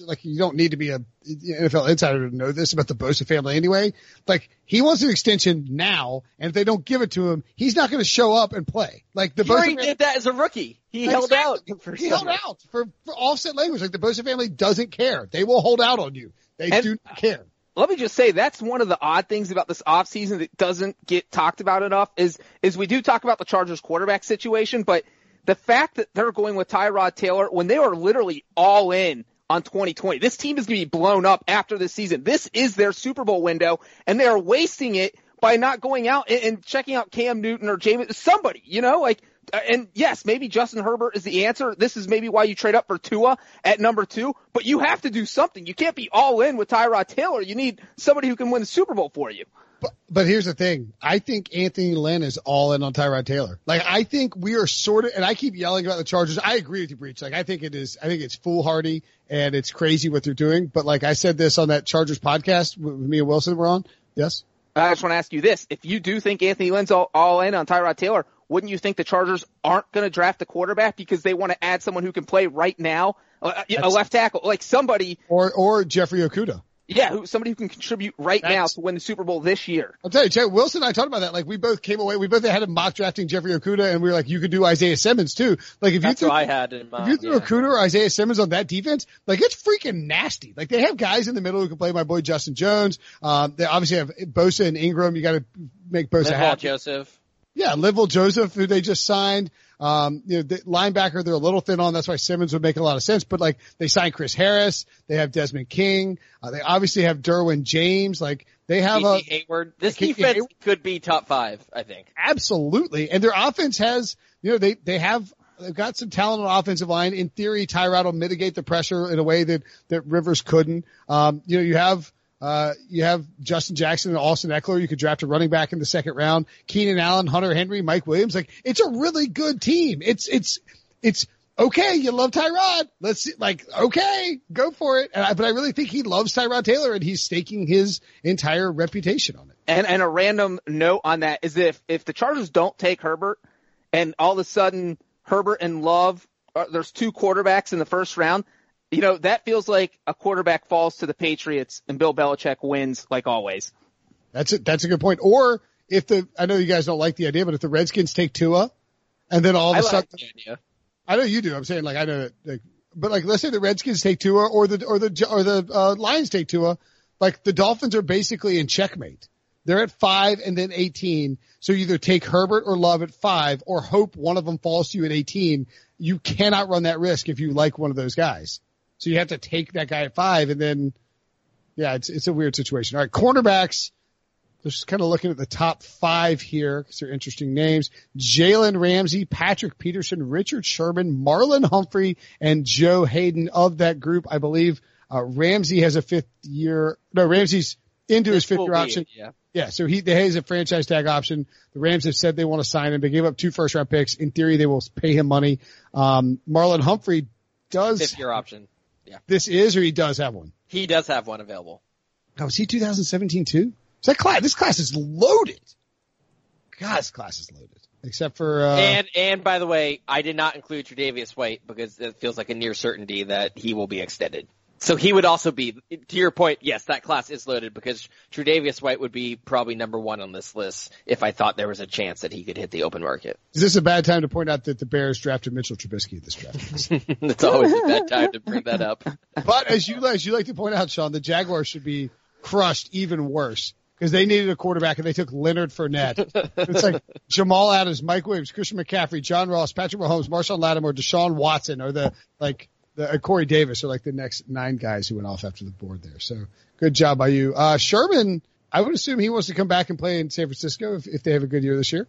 like you don't need to be a NFL insider to know this about the Bosa family anyway. Like he wants an extension now, and if they don't give it to him, he's not going to show up and play. Like the he Bosa family, did that as a rookie. He held out. For he held out for, for offset language. Like the Bosa family doesn't care. They will hold out on you. They and, do not care. Let me just say that's one of the odd things about this offseason that doesn't get talked about enough is is we do talk about the Chargers quarterback situation, but the fact that they're going with Tyrod Taylor when they are literally all in on 2020. This team is going to be blown up after this season. This is their Super Bowl window, and they are wasting it by not going out and, and checking out Cam Newton or James, somebody, you know, like, Uh, and yes, maybe Justin Herbert is the answer. This is maybe why you trade up for Tua at number two, but you have to do something. You can't be all in with Tyrod Taylor. You need somebody who can win the Super Bowl for you. But, but here's the thing. I think Anthony Lynn is all in on Tyrod Taylor. Like, I think we are sort of, and I keep yelling about the Chargers. I agree with you, Breech. Like, I think it is, I think it's foolhardy and it's crazy what they're doing. But like I said this on that Chargers podcast with me and Wilson were on. Yes? I just want to ask you this: If you do think Anthony Lynn's all, all in on Tyrod Taylor, wouldn't you think the Chargers aren't going to draft a quarterback because they want to add someone who can play right now, uh, a left tackle, like somebody, Or or Jeffrey Okudah. yeah, who, somebody who can contribute right now to win the Super Bowl this year? I'll tell you, Chad, Wilson and I talked about that. Like we both came away, we both had a mock drafting Jeffrey Okudah, and we were like, you could do Isaiah Simmons too. Like if That's you what threw, I had in if you threw yeah. Okudah or Isaiah Simmons on that defense, like it's freaking nasty. Like they have guys in the middle who can play. My boy Justin Jones. Um, they obviously have Bosa and Ingram. You got to make Bosa happy. Joseph. Yeah, Linval Joseph, who they just signed. Um, you know, the linebacker, they're a little thin on. That's why Simmons would make a lot of sense. But like, they signed Chris Harris. They have Desmond King. Uh, they obviously have Derwin James. Like, they have DC a, Hayward. This Casey defense Hayward. could be top five, I think. absolutely. And their offense has, you know, they, they have, they've got some talent on the offensive line. In theory, Tyrod will mitigate the pressure in a way that, that Rivers couldn't. Um, you know, you have, uh, you have Justin Jackson and Austin Ekeler. You could draft a running back in the second round. Keenan Allen, Hunter Henry, Mike Williams. Like, it's a really good team. It's, it's, it's, okay, you love Tyrod. Let's see, like, okay, go for it. I, but I really think he loves Tyrod Taylor and he's staking his entire reputation on it. And and a random note on that is if if the Chargers don't take Herbert, and all of a sudden Herbert and Love, uh, there's two quarterbacks in the first round. You know that feels like a quarterback falls to the Patriots and Bill Belichick wins like always. That's a, that's a good point. Or if the, I know you guys don't like the idea, but if the Redskins take Tua and then all of I a like sudden, the idea. I know you do. I'm saying like, I know that, like, but like, let's say the Redskins take Tua or the, or the, or the, uh, Lions take Tua. Like the Dolphins are basically in checkmate. They're at five and then 18. So you either take Herbert or Love at five or hope one of them falls to you at 18. You cannot run that risk if you like one of those guys. So you have to take that guy at five and then, yeah, it's, it's a weird situation. All right. Cornerbacks. Just kind of looking at the top five here because they're interesting names. Jalen Ramsey, Patrick Peterson, Richard Sherman, Marlon Humphrey, and Joe Haden of that group. I believe, uh, Ramsey has a fifth year, no, Ramsey's into his fifth year option. it, Yeah. Yeah, so he, they has a franchise tag option. The Rams have said they want to sign him. They gave up two first round picks. In theory, they will pay him money. Um, Marlon Humphrey does, Fifth year option. This is, or he does have one. He does have one available. Oh, is he 2017 too? Is that class? This class is loaded. God, this class is loaded. Except for, uh, and and by the way, I did not include Tre'Davious White because it feels like a near certainty that he will be extended. So he would also be, to your point, yes, that class is loaded because Tre'Davious White would be probably number one on this list if I thought there was a chance that he could hit the open market. is this a bad time to point out that the Bears drafted Mitchell Trubisky this draft? it's always a bad time to bring that up. but as you, as you like to point out, Sean, the Jaguars should be crushed even worse because they needed a quarterback and they took Leonard Fournette. it's like Jamal Adams, Mike Williams, Christian McCaffrey, John Ross, Patrick Mahomes, Marshon Lattimore, Deshaun Watson, or the like the uh, Corey Davis are like the next nine guys who went off after the board there. So good job by you. Uh, Sherman, I would assume he wants to come back and play in San Francisco if, if they have a good year this year.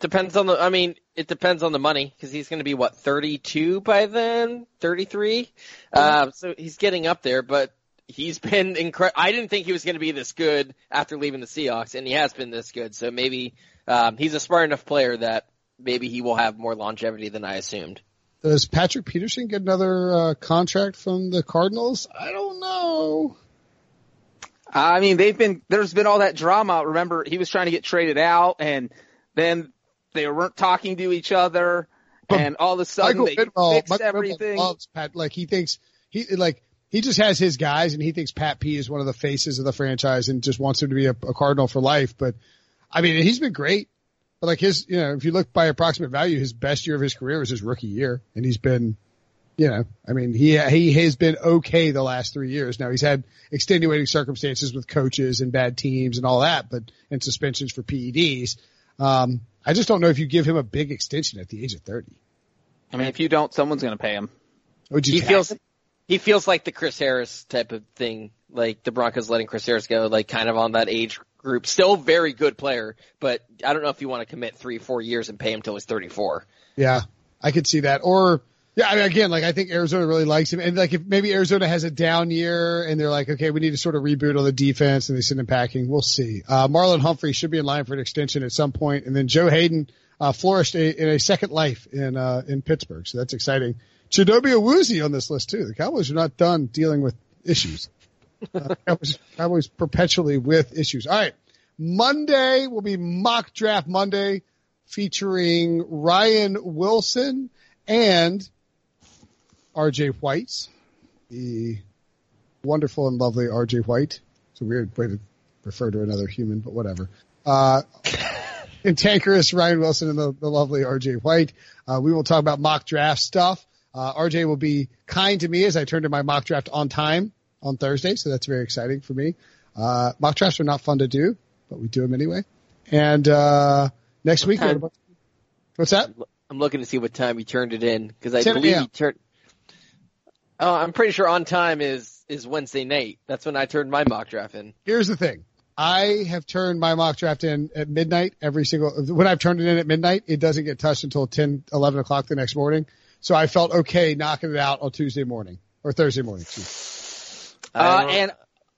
Depends on the, I mean, it depends on the money because he's going to be what, 32 by then? 33? Uh, so he's getting up there, but he's been incredible. I didn't think he was going to be this good after leaving the Seahawks and he has been this good. So maybe, um, he's a smart enough player that maybe he will have more longevity than I assumed. Does Patrick Peterson get another uh, contract from the Cardinals? I don't know. I mean, they've been there's been all that drama. Remember, he was trying to get traded out, and then they weren't talking to each other, But and all of a sudden Michael they Bidwell, fixed Michael Bidwell everything. loves Pat. Like he thinks he like he just has his guys, and he thinks Pat P is one of the faces of the franchise, and just wants him to be a, a Cardinal for life. But I mean, he's been great. But like his, you know, if you look by approximate value, his best year of his career was his rookie year, and he's been, you know, I mean, he he has been okay the last three years. Now he's had extenuating circumstances with coaches and bad teams and all that, but and suspensions for PEDs. Um, I just don't know if you give him a big extension at the age of thirty. I mean, if you don't, someone's going to pay him. Would you He feels, him? he feels like the Chris Harris type of thing, like the Broncos letting Chris Harris go, like kind of on that age group. Still very good player, but I don't know if you want to commit three, four years and pay him till he's 34. Yeah, I could see that. Or yeah, I mean, again, like I think Arizona really likes him, and like if maybe Arizona has a down year and they're like, okay, we need to sort of reboot on the defense, and they send him packing. We'll see. Uh, Marlon Humphrey should be in line for an extension at some point, and then Joe Haden uh, flourished a, in a second life in uh, in Pittsburgh, so that's exciting. Chidobe Awuzie on this list too. The Cowboys are not done dealing with issues. Uh, Cowboys, Cowboys perpetually with issues. All right. Monday will be mock draft Monday featuring Ryan Wilson and RJ White, the wonderful and lovely RJ White. It's a weird way to refer to another human, but whatever. Uh, cantankerous Ryan Wilson and the, the lovely RJ White. Uh, we will talk about mock draft stuff. Uh, RJ will be kind to me as I turn to my mock draft on time on Thursday, so that's very exciting for me. Uh, mock drafts are not fun to do, but we do them anyway. And uh, next week, time? what's that? I'm looking to see what time you turned it in because I believe you turned. Oh, I'm pretty sure on time is is Wednesday night. That's when I turned my mock draft in. Here's the thing. I have turned my mock draft in at midnight every single, when I've turned it in at midnight, it doesn't get touched until 10, 11 o'clock the next morning. So I felt okay knocking it out on Tuesday morning or Thursday morning. Excuse. Uh, and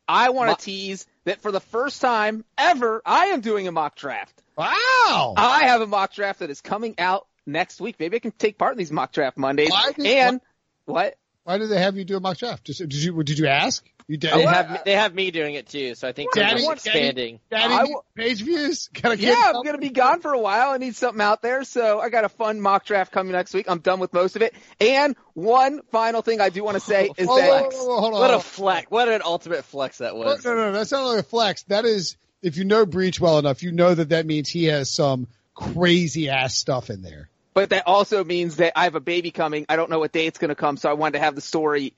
I want to tease that for the first time ever, I am doing a mock draft. Wow. I have a mock draft that is coming out next week. Maybe I can take part in these mock draft Mondays. Why did- and what? Why did they have you do a mock draft? Did you, did you ask? You did. they have me, they have me doing it too, so I think they're Daddy- just Daddy- expanding. Daddy I need page views. Gotta get Yeah, I'm something. going to be gone for a while. I need something out there. So I got a fun mock draft coming next week. I'm done with most of it. And one final thing I do want to say is Oh, that whoa, whoa, whoa, hold on. What a flex! What an ultimate flex that was. no, no, no, that's not only a flex. That is, if you know Breech well enough, you know that that means he has some crazy ass stuff in there. But that also means that I have a baby coming. I don't know what day it's going to come, so I wanted to have the story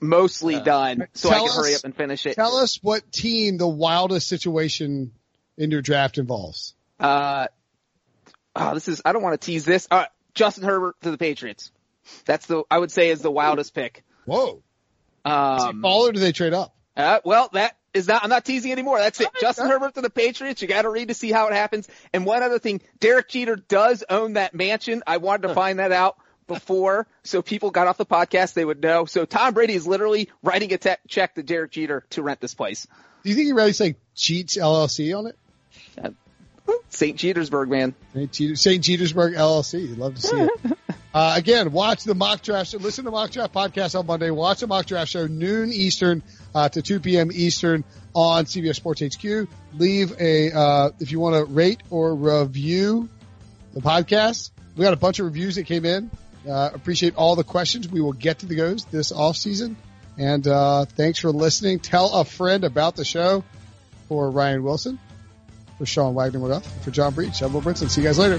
mostly done so I Tell can hurry us- up and finish it. Tell us what team the wildest situation in your draft involves. Uh, oh, this is, I don't want to tease this. Uh, Justin Herbert to the Patriots. That's the, I would say is the wildest pick. Whoa. Um, Fall or do they trade up? uh, well, that is not, I'm not teasing anymore. That's it. Justin Herbert to the Patriots. You got to read to see how it happens. And one other thing, Derek Jeter does own that mansion. I wanted to find that out before so people got off the podcast. They would know. So Tom Brady is literally writing a te- check to Derek Jeter to rent this place. Do you think he writes like Cheats LLC on it? St. Petersburg, man. St. Petersburg LLC. You'd love to see it. Uh, again, watch the mock draft. show. Listen to mock draft podcast on Monday. Watch the mock draft show noon Eastern uh, to 2 p.m. Eastern on CBS Sports HQ. Leave a uh, if you want to rate or review the podcast. We got a bunch of reviews that came in. Uh, appreciate all the questions. We will get to the goes this off season. And uh, thanks for listening. Tell a friend about the show. For Ryan Wilson, for Sean Wagner McGough, for John Breech, I'm Will Brinson. See you guys later.